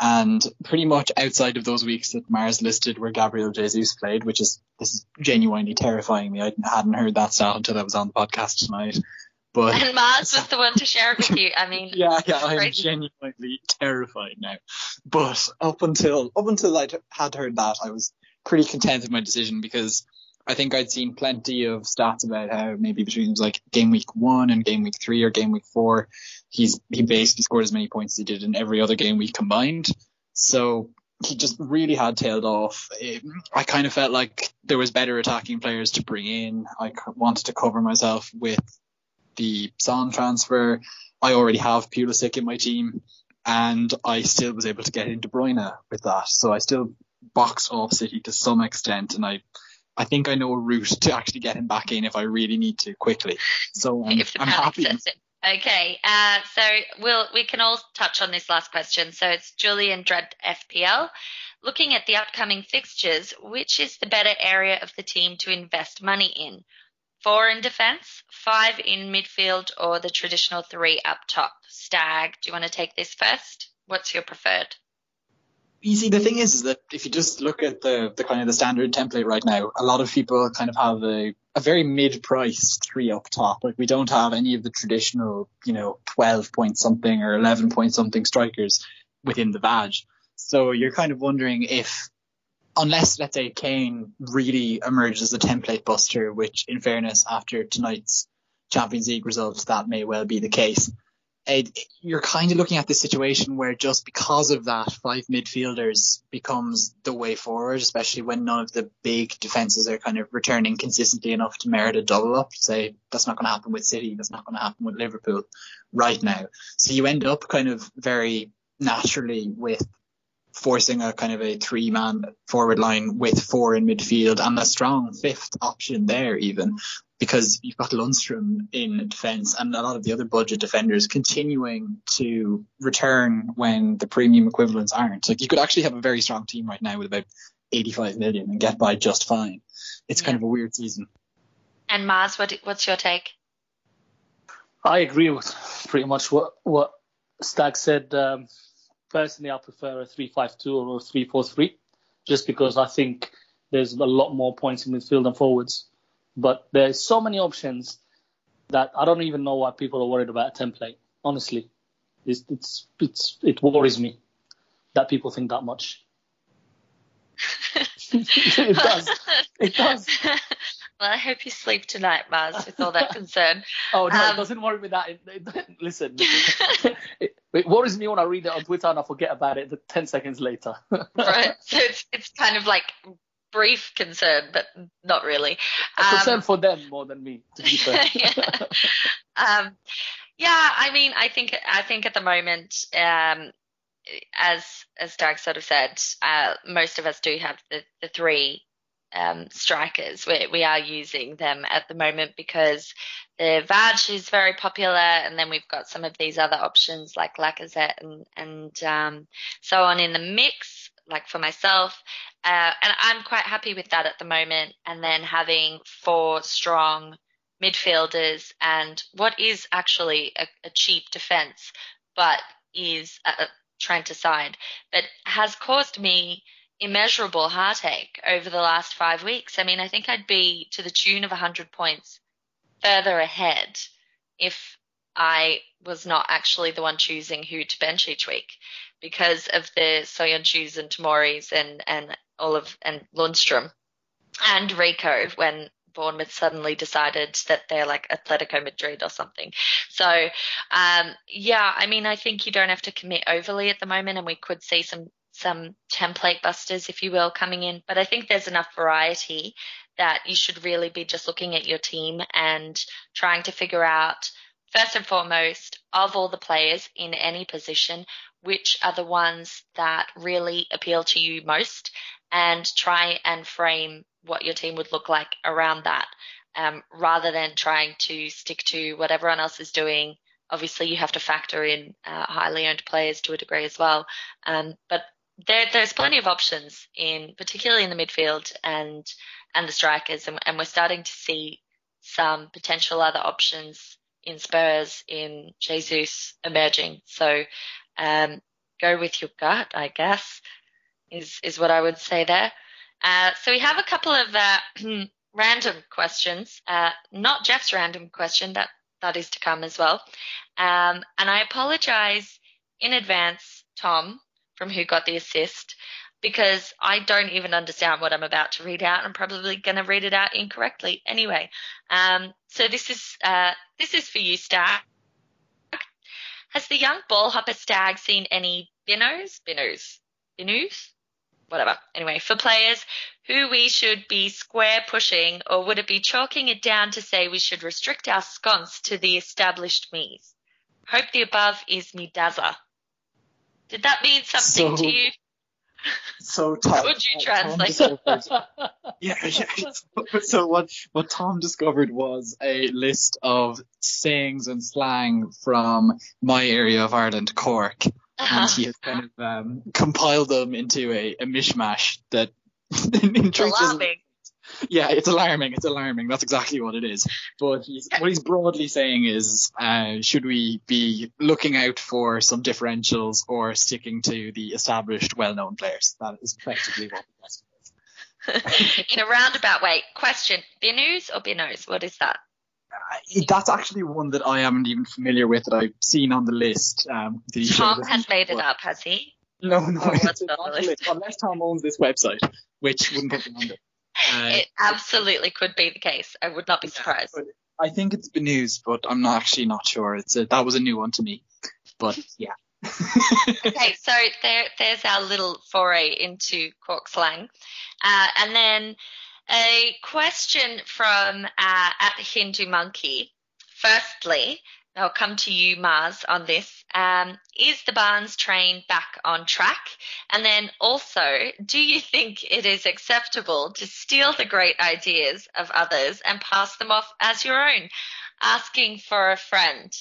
And pretty much outside of those weeks that Mars listed where Gabriel Jesus played, which is, this is genuinely terrifying me. I hadn't heard that stat until I was on the podcast tonight. But and Mars was the one to share it with you. I mean, yeah, yeah, I'm crazy. genuinely terrified now. But up until up until I had heard that, I was pretty content with my decision because I think I'd seen plenty of stats about how maybe between like game week one and game week three or game week four, he's he basically scored as many points as he did in every other game week combined. So he just really had tailed off. I kind of felt like there was better attacking players to bring in. I wanted to cover myself with the Son transfer. I already have Pulisic in my team, and I still was able to get in De Bruyne with that. So I still boxed off City to some extent, and I I think I know a route to actually get him back in if I really need to quickly. So um, I'm happy. Okay, uh, so we'll we can all touch on this last question. So it's Julian Dread FPL. Looking at the upcoming fixtures, which is the better area of the team to invest money in? Four in defence, five in midfield, or the traditional three up top? Stag, do you want to take this first? What's your preferred? You see, the thing is, is that if you just look at the, the kind of the standard template right now, a lot of people kind of have a, a very mid-priced three up top. Like we don't have any of the traditional, you know, 12 point something or 11 point something strikers within the badge. So you're kind of wondering if, unless let's say Kane really emerges as a template buster, which in fairness, after tonight's Champions League results, that may well be the case you're kind of looking at this situation where just because of that, five midfielders becomes the way forward, especially when none of the big defenses are kind of returning consistently enough to merit a double up. Say that's not going to happen with City, that's not going to happen with Liverpool right now. So you end up kind of very naturally with forcing a kind of a three man forward line with four in midfield and a strong fifth option there even because you've got Lundstram in defence and a lot of the other budget defenders continuing to return when the premium equivalents aren't. Like you could actually have a very strong team right now with about 85 million and get by just fine. It's yeah. kind of a weird season. And Mars, what, what's your take? I agree with pretty much what what Stag said. Um, personally, I prefer a 3-5-2 or a 3-4-3, just because I think there's a lot more points in midfield and forwards. But there's so many options that I don't even know why people are worried about a template. Honestly, it's, it's, it's it worries me that people think that much. it does. It does. Well, I hope you sleep tonight, Mars, with all that concern. oh no, um, it doesn't worry me that. It, it, listen, listen. it, it, worries me when I read it on Twitter and I forget about it ten seconds later. right. So it's it's kind of like brief concern, but not really. A um, concern for them more than me, to be fair. yeah. Um, yeah, I mean, I think I think at the moment, um, as as Doug sort of said, uh, most of us do have the, the three um, strikers. We, we are using them at the moment because the Vaj is very popular, and then we've got some of these other options like Lacazette and and um, so on in the mix. Like for myself, uh, and I'm quite happy with that at the moment. And then having four strong midfielders and what is actually a, a cheap defense, but is a, a Trent aside, but has caused me immeasurable heartache over the last five weeks. I mean, I think I'd be to the tune of 100 points further ahead if I was not actually the one choosing who to bench each week because of the Söyüncüs and Tomoris and, and all of and Lundstram and Rico when Bournemouth suddenly decided that they're like Atletico Madrid or something. So, um, yeah, I mean, I think you don't have to commit overly at the moment, and we could see some some template busters, if you will, coming in. But I think there's enough variety that you should really be just looking at your team and trying to figure out first and foremost of all the players in any position, which are the ones that really appeal to you most and try and frame what your team would look like around that um, rather than trying to stick to what everyone else is doing. Obviously, you have to factor in uh, highly owned players to a degree as well. Um, but there, there's plenty of options in, particularly in the midfield and and the strikers, and, and we're starting to see some potential other options in Spurs, in Jesus emerging. So um, go with your gut, I guess is is what I would say there. Uh, so we have a couple of uh, random questions, uh, not Jeff's random question that that is to come as well. Um, and I apologize in advance, Tom, from who got the assist. because I don't even understand what I'm about to read out. I'm probably going to read it out incorrectly anyway. Um, so this is uh, this is for you, Stag. Has the young ball hopper stag seen any binnos, binnos, binnoos, whatever. Anyway, for players who we should be square pushing, or would it be chalking it down to say we should restrict our sconce to the established me's? Hope the above is me dazzler. Did that mean something So- to you? So Tom, Could you translate? yeah, yeah. So what what Tom discovered was a list of sayings and slang from my area of Ireland, Cork, and Uh-huh. he has kind of um, compiled them into a, a mishmash that. Alarming. Yeah, it's alarming. It's alarming. That's exactly what it is. But he's, what he's broadly saying is, uh, should we be looking out for some differentials or sticking to the established, well-known players? That is effectively what the question is. In a roundabout way. Question: binnoos or binnos? What is that? Uh, That's actually one that I haven't even familiar with that I've seen on the list. Um, that he showed Tom has made it up, has he? No, no, Oh, it's what's not on on the the list? list, unless Tom owns this website, which wouldn't put me on it. Uh, It absolutely could be the case. I would not be surprised. I think it's been news, but I'm not actually not sure. It's a, that was a new one to me. But yeah. Okay, so there, there's our little foray into Cork slang. Uh, and then a question from uh, at Hindu Monkey. Firstly, I'll come to you, Mars, on this. Um, is the Barnes train back on track? And then also, do you think it is acceptable to steal the great ideas of others and pass them off as your own? Asking for a friend.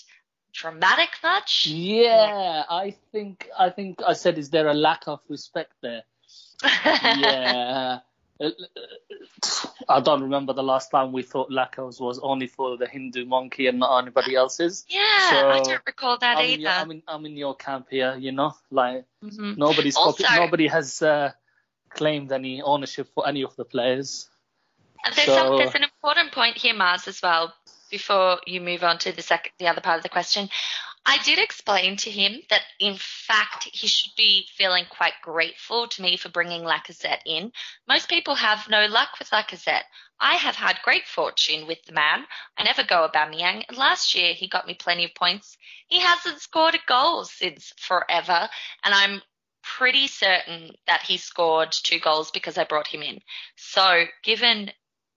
Dramatic much? Yeah, I think I think I said, is there a lack of respect there? yeah. Uh, I don't remember the last time we thought Laca's was only for the Hindu monkey and not anybody else's. Yeah, I don't recall that I'm either. your, I'm, in, I'm in your camp here, you know, like Mhm. nobody's Also- nobody has uh, claimed any ownership for any of the players. There's, So- some, there's an important point here, Mars, as well. Before you move on to the second, the other part of the question, I did explain to him that in fact he should be feeling quite grateful to me for bringing Lacazette in. Most people have no luck with Lacazette. I have had great fortune with the man. I never go Aubameyang. Last year he got me plenty of points. He hasn't scored a goal since forever, and I'm pretty certain that he scored two goals because I brought him in. So, given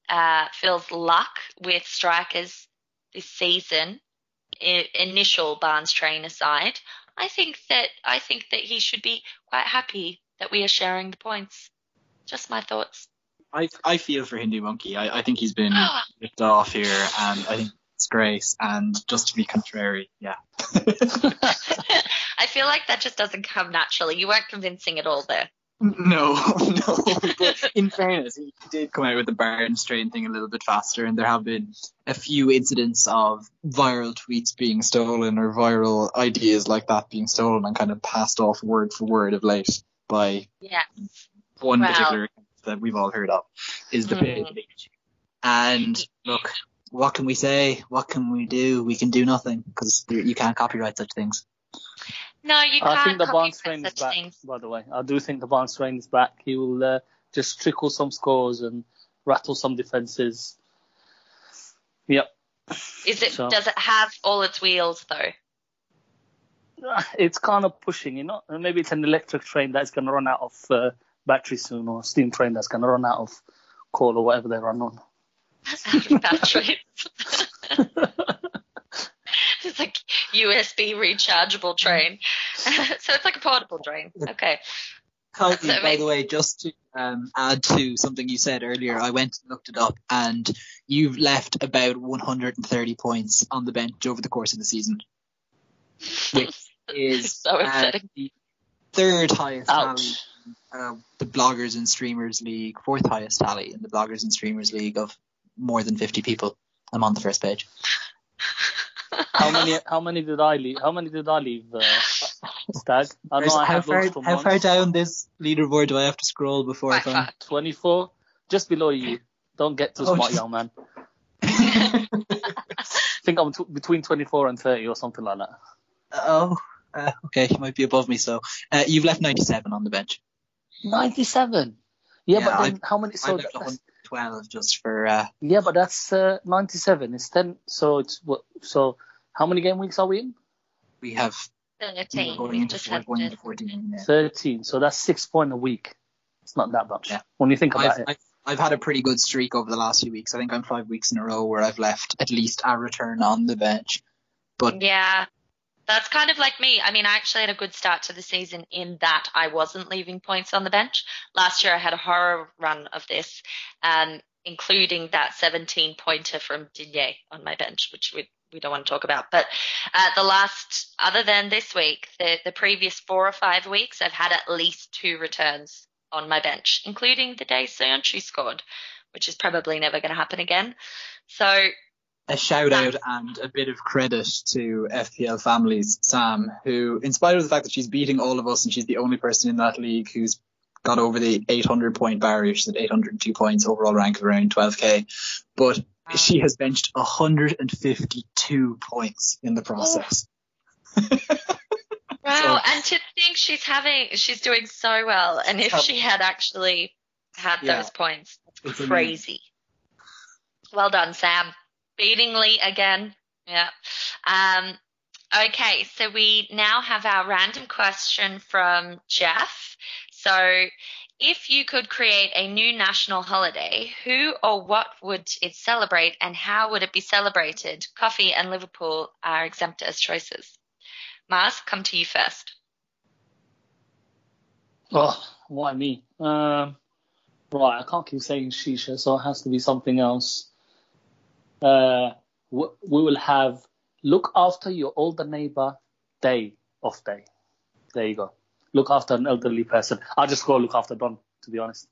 uh, Phil's luck with strikers this season, initial Barnes train aside, I think that I think that he should be quite happy that we are sharing the points. Just my thoughts. I I feel for Hindu Monkey. I, I think he's been ripped off here, and I think it's great. And just to be contrary, yeah. I feel like that just doesn't come naturally. You weren't convincing at all there. No, no. But in fairness, he did come out with the Barnes train thing a little bit faster, and there have been a few incidents of viral tweets being stolen or viral ideas like that being stolen and kind of passed off word for word of late by Yeah. one Wow. particular that we've all heard of is the big, Mm. big issue. And look, what can we say? What can we do? We can do nothing because you can't copyright such things. No, you can't. I think the Barnes train is back, things. by the way. I do think the Barnes train is back. He will uh, just trickle some scores and rattle some defenses. Yep. Is it? So- Does it have all its wheels though? It's kind of pushing, you know. Maybe it's an electric train that's going to run out of uh, battery soon, or a steam train that's going to run out of coal or whatever they run on. Batteries. it's like USB rechargeable train. so it's like a portable train. Okay. Kylie, So by the way, just to um, add to something you said earlier, I went and looked it up, and you've left about 130 points on the bench over the course of the season, which is So uh, the third highest tally Ouch. uh, the bloggers and streamers league, fourth highest tally in the bloggers and streamers league of more than 50 people. I'm on the first page. How many? How many did I leave? How many did I leave? Uh, Stag. I know I how far, lost from how far down this leaderboard do I have to scroll before I find? 24, just below you. Don't get too Oh, smart, just- young man. I think I'm t- between 24 and 30 or something like that. Oh, uh, okay, you might be above me. So uh, you've left 97 on the bench. 97. Yeah, Yeah, but then I- how many? I So left that's, 112 just for. Uh, yeah, but that's uh, 97. It's 10. So it's what? So how many game weeks are we in? we have 13. going We into, just four, had going into 14. Yeah. 13. So that's six point a week. It's not that much Yeah. when you think about I've, it. I've, I've had a pretty good streak over the last few weeks. I think I'm five weeks in a row where I've left at least a return on the bench. But Yeah. That's kind of like me. I mean, I actually had a good start to the season in that I wasn't leaving points on the bench. Last year I had a horror run of this, um, including that 17 pointer from Digne on my bench, which we, don't want to talk about. But uh, the last, other than this week, the, the previous four or five weeks, I've had at least two returns on my bench, including the day Söyüncü scored, which is probably never going to happen again. So a shout out and a bit of credit to FPL families, Sam, who, in spite of the fact that she's beating all of us and she's the only person in that league who's got over the 800 point barrier, she's at 802 points, overall rank of around 12k, but she has benched 152 points in the process. Wow, and to think she's having, she's doing so well, and if she had actually had Yeah. those points, It's that's amazing. crazy. Well done, Sam. Beating Lee again. Yeah. Um, okay, so we now have our random question from Jeff. So, if you could create a new national holiday, who or what would it celebrate, and how would it be celebrated? Coffee and Liverpool are exempt as choices. Mars, come to you first. Oh, why me? Um, right, I can't keep saying shisha, so it has to be something else. Uh, we, will have look after your older neighbor day off day. There you go. Look after an elderly person. I'll just go look after Don, to be honest.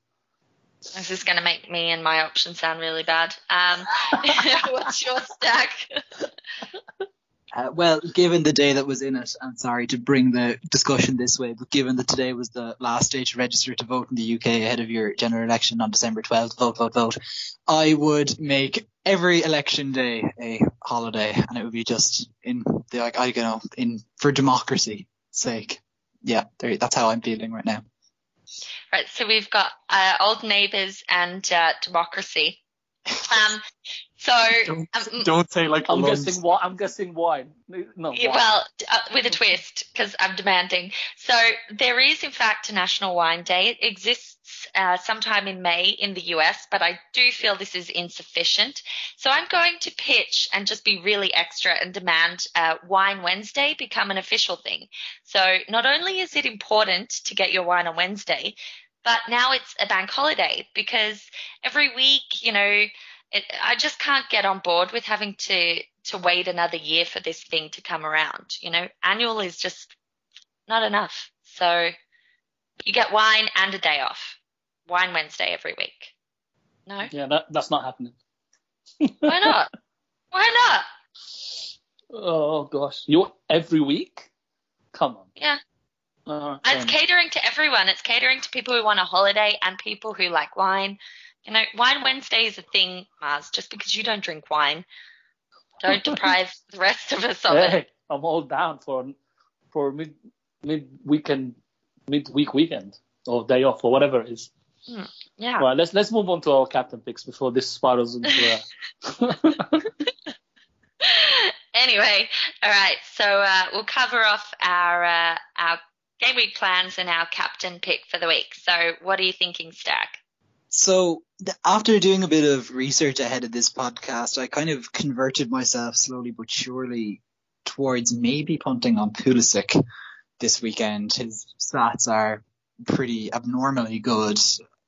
This is going to make me and my options sound really bad. Um, what's your stack? Uh, well, given the day that was in it, I'm sorry to bring the discussion this way, but given that today was the last day to register to vote in the UK ahead of your general election on December 12th, vote, vote, vote, I would make every election day a holiday, and it would be just in the like I don't know in for democracy sake. Yeah, that's how I'm feeling right now. Right, so we've got uh, old neighbours and uh, democracy. Um, so, um, don't say like I'm guessing why. I'm guessing wine. No, wine. well, uh, with a twist, because I'm demanding. So there is, in fact, a National Wine Day. It exists uh, sometime in May in the US, but I do feel this is insufficient. So I'm going to pitch and just be really extra and demand uh, Wine Wednesday become an official thing. So not only is it important to get your wine on Wednesday, but now it's a bank holiday because every week, you know, it, I just can't get on board with having to to wait another year for this thing to come around. You know, annual is just not enough. So you get wine and a day off. Wine Wednesday every week. No, yeah, that, that's not happening. why not? Why not? Oh gosh, you every week? Come on. Yeah. Uh, it's catering to everyone. It's catering to people who want a holiday and people who like wine. You know, Wine Wednesday is a thing, Mars. Just because you don't drink wine, don't deprive the rest of us of it. I'm all down for for mid mid weekend mid week weekend or day off or whatever it is. Yeah. Right, let's let's move on to our captain picks before this spirals into a anyway, all right. So uh, we'll cover off our uh, our game week plans and our captain pick for the week. So what are you thinking, Stag? So after doing a bit of research ahead of this podcast, I kind of converted myself slowly but surely towards maybe punting on Pulisic this weekend. His stats are pretty abnormally good.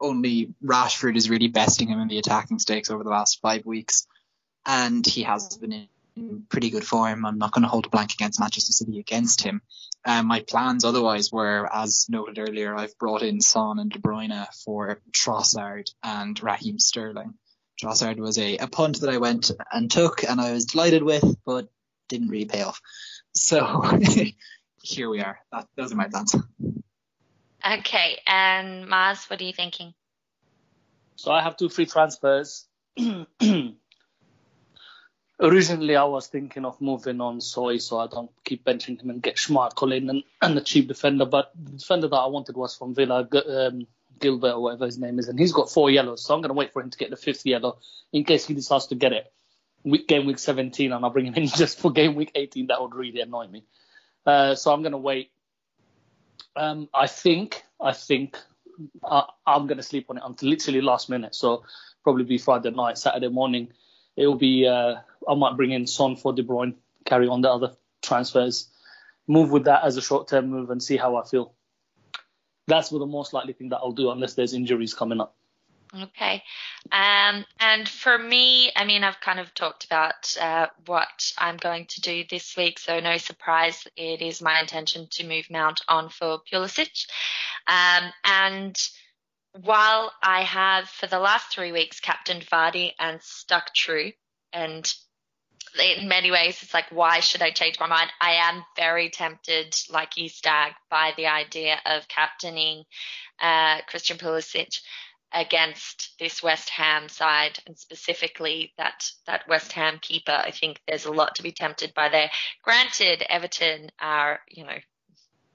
Only Rashford is really besting him in the attacking stakes over the last five weeks, and he has been in pretty good form. I'm not going to hold a blank against Manchester City against him. Um, my plans otherwise were, as noted earlier, I've brought in Son and De Bruyne for Trossard and Raheem Sterling. Trossard was a, a punt that I went and took and I was delighted with, but didn't really pay off. So here we are. That, those are my plans. Okay, and Mars, what are you thinking? So I have two free transfers. originally I was thinking of moving on Soy so I don't keep benching him and get Schmeichel in and, and the cheap defender. But the defender that I wanted was from Villa, um, Guilbert or whatever his name is, and he's got four yellows. So I'm going to wait for him to get the fifth yellow in case he decides to get it. Week, game week 17, and I'll bring him in just for game week 18. That would really annoy me. Uh, so I'm going to wait. Um, I think, I think uh, I'm going to sleep on it until literally last minute. So probably be Friday night, Saturday morning. It will be. Uh, I might bring in Son for De Bruyne, carry on the other transfers, move with that as a short-term move, and see how I feel that's the most likely thing that I'll do unless there's injuries coming up. Okay. Um, and for me, I mean, I've kind of talked about uh, what I'm going to do this week, so no surprise, it is my intention to move Mount on for Pulisic. Um, and while I have, for the last three weeks, captained Vardy and stuck true, and in many ways, it's like, why should I change my mind? I am very tempted, like you, Stag, by the idea of captaining uh, Christian Pulisic against this West Ham side, and specifically that that West Ham keeper. I think there's a lot to be tempted by there. Granted, Everton are, you know,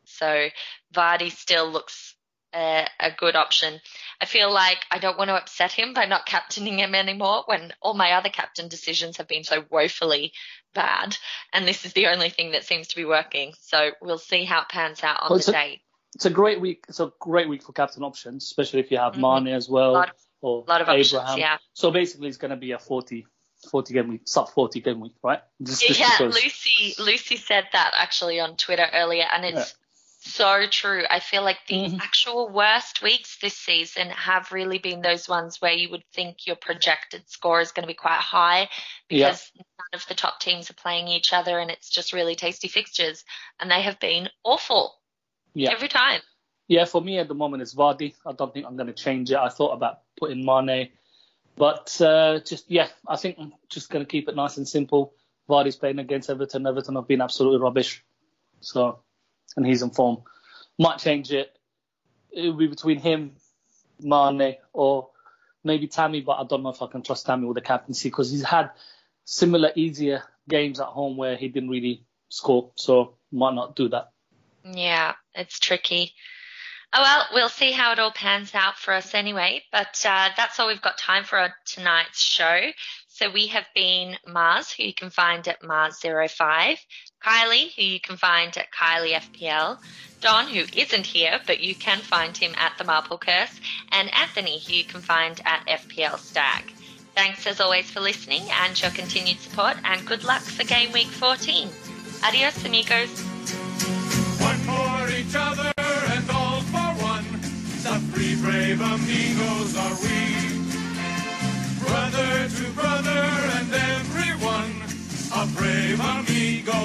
so Vardy still looks a, a, good option. I feel like I don't want to upset him by not captaining him anymore when all my other captain decisions have been so woefully bad, and this is the only thing that seems to be working. So we'll see how it pans out on well, the day. It's a great week. It's a great week for captain options, especially if you have mm-hmm. Mane as well lot, or lot of Abraham. Options, yeah. So basically, it's going to be a 40, 40 game week, sub 40 game week, right? Just, just yeah, because. Lucy Lucy said that actually on Twitter earlier, and it's so true. I feel like the mm-hmm. actual worst weeks this season have really been those ones where you would think your projected score is going to be quite high because yeah. none of the top teams are playing each other and it's just really tasty fixtures. And they have been awful yeah. every time. Yeah, for me at the moment it's Vardy. I don't think I'm going to change it. I thought about putting Mane, but uh, just yeah, I think I'm just going to keep it nice and simple. Vardy's playing against Everton. Everton have been absolutely rubbish. So and he's in form. Might change it. It will be between him, Mane, or maybe Tammy, but I don't know if I can trust Tammy with the captaincy because he's had similar easier games at home where he didn't really score, so might not do that. Yeah, it's tricky. Oh well, we'll see how it all pans out for us anyway. But uh, that's all we've got time for tonight's show. So we have been Mars, who you can find at Mars05, Kylie, who you can find at Kylie FPL, Don, who isn't here, but you can find him at the Marple Curse, and Anthony, who you can find at FPL Stag. Thanks as always for listening and your continued support, and good luck for game week 14. Adios, amigos. Brave amigos are we brother to brother and everyone, a brave amigo.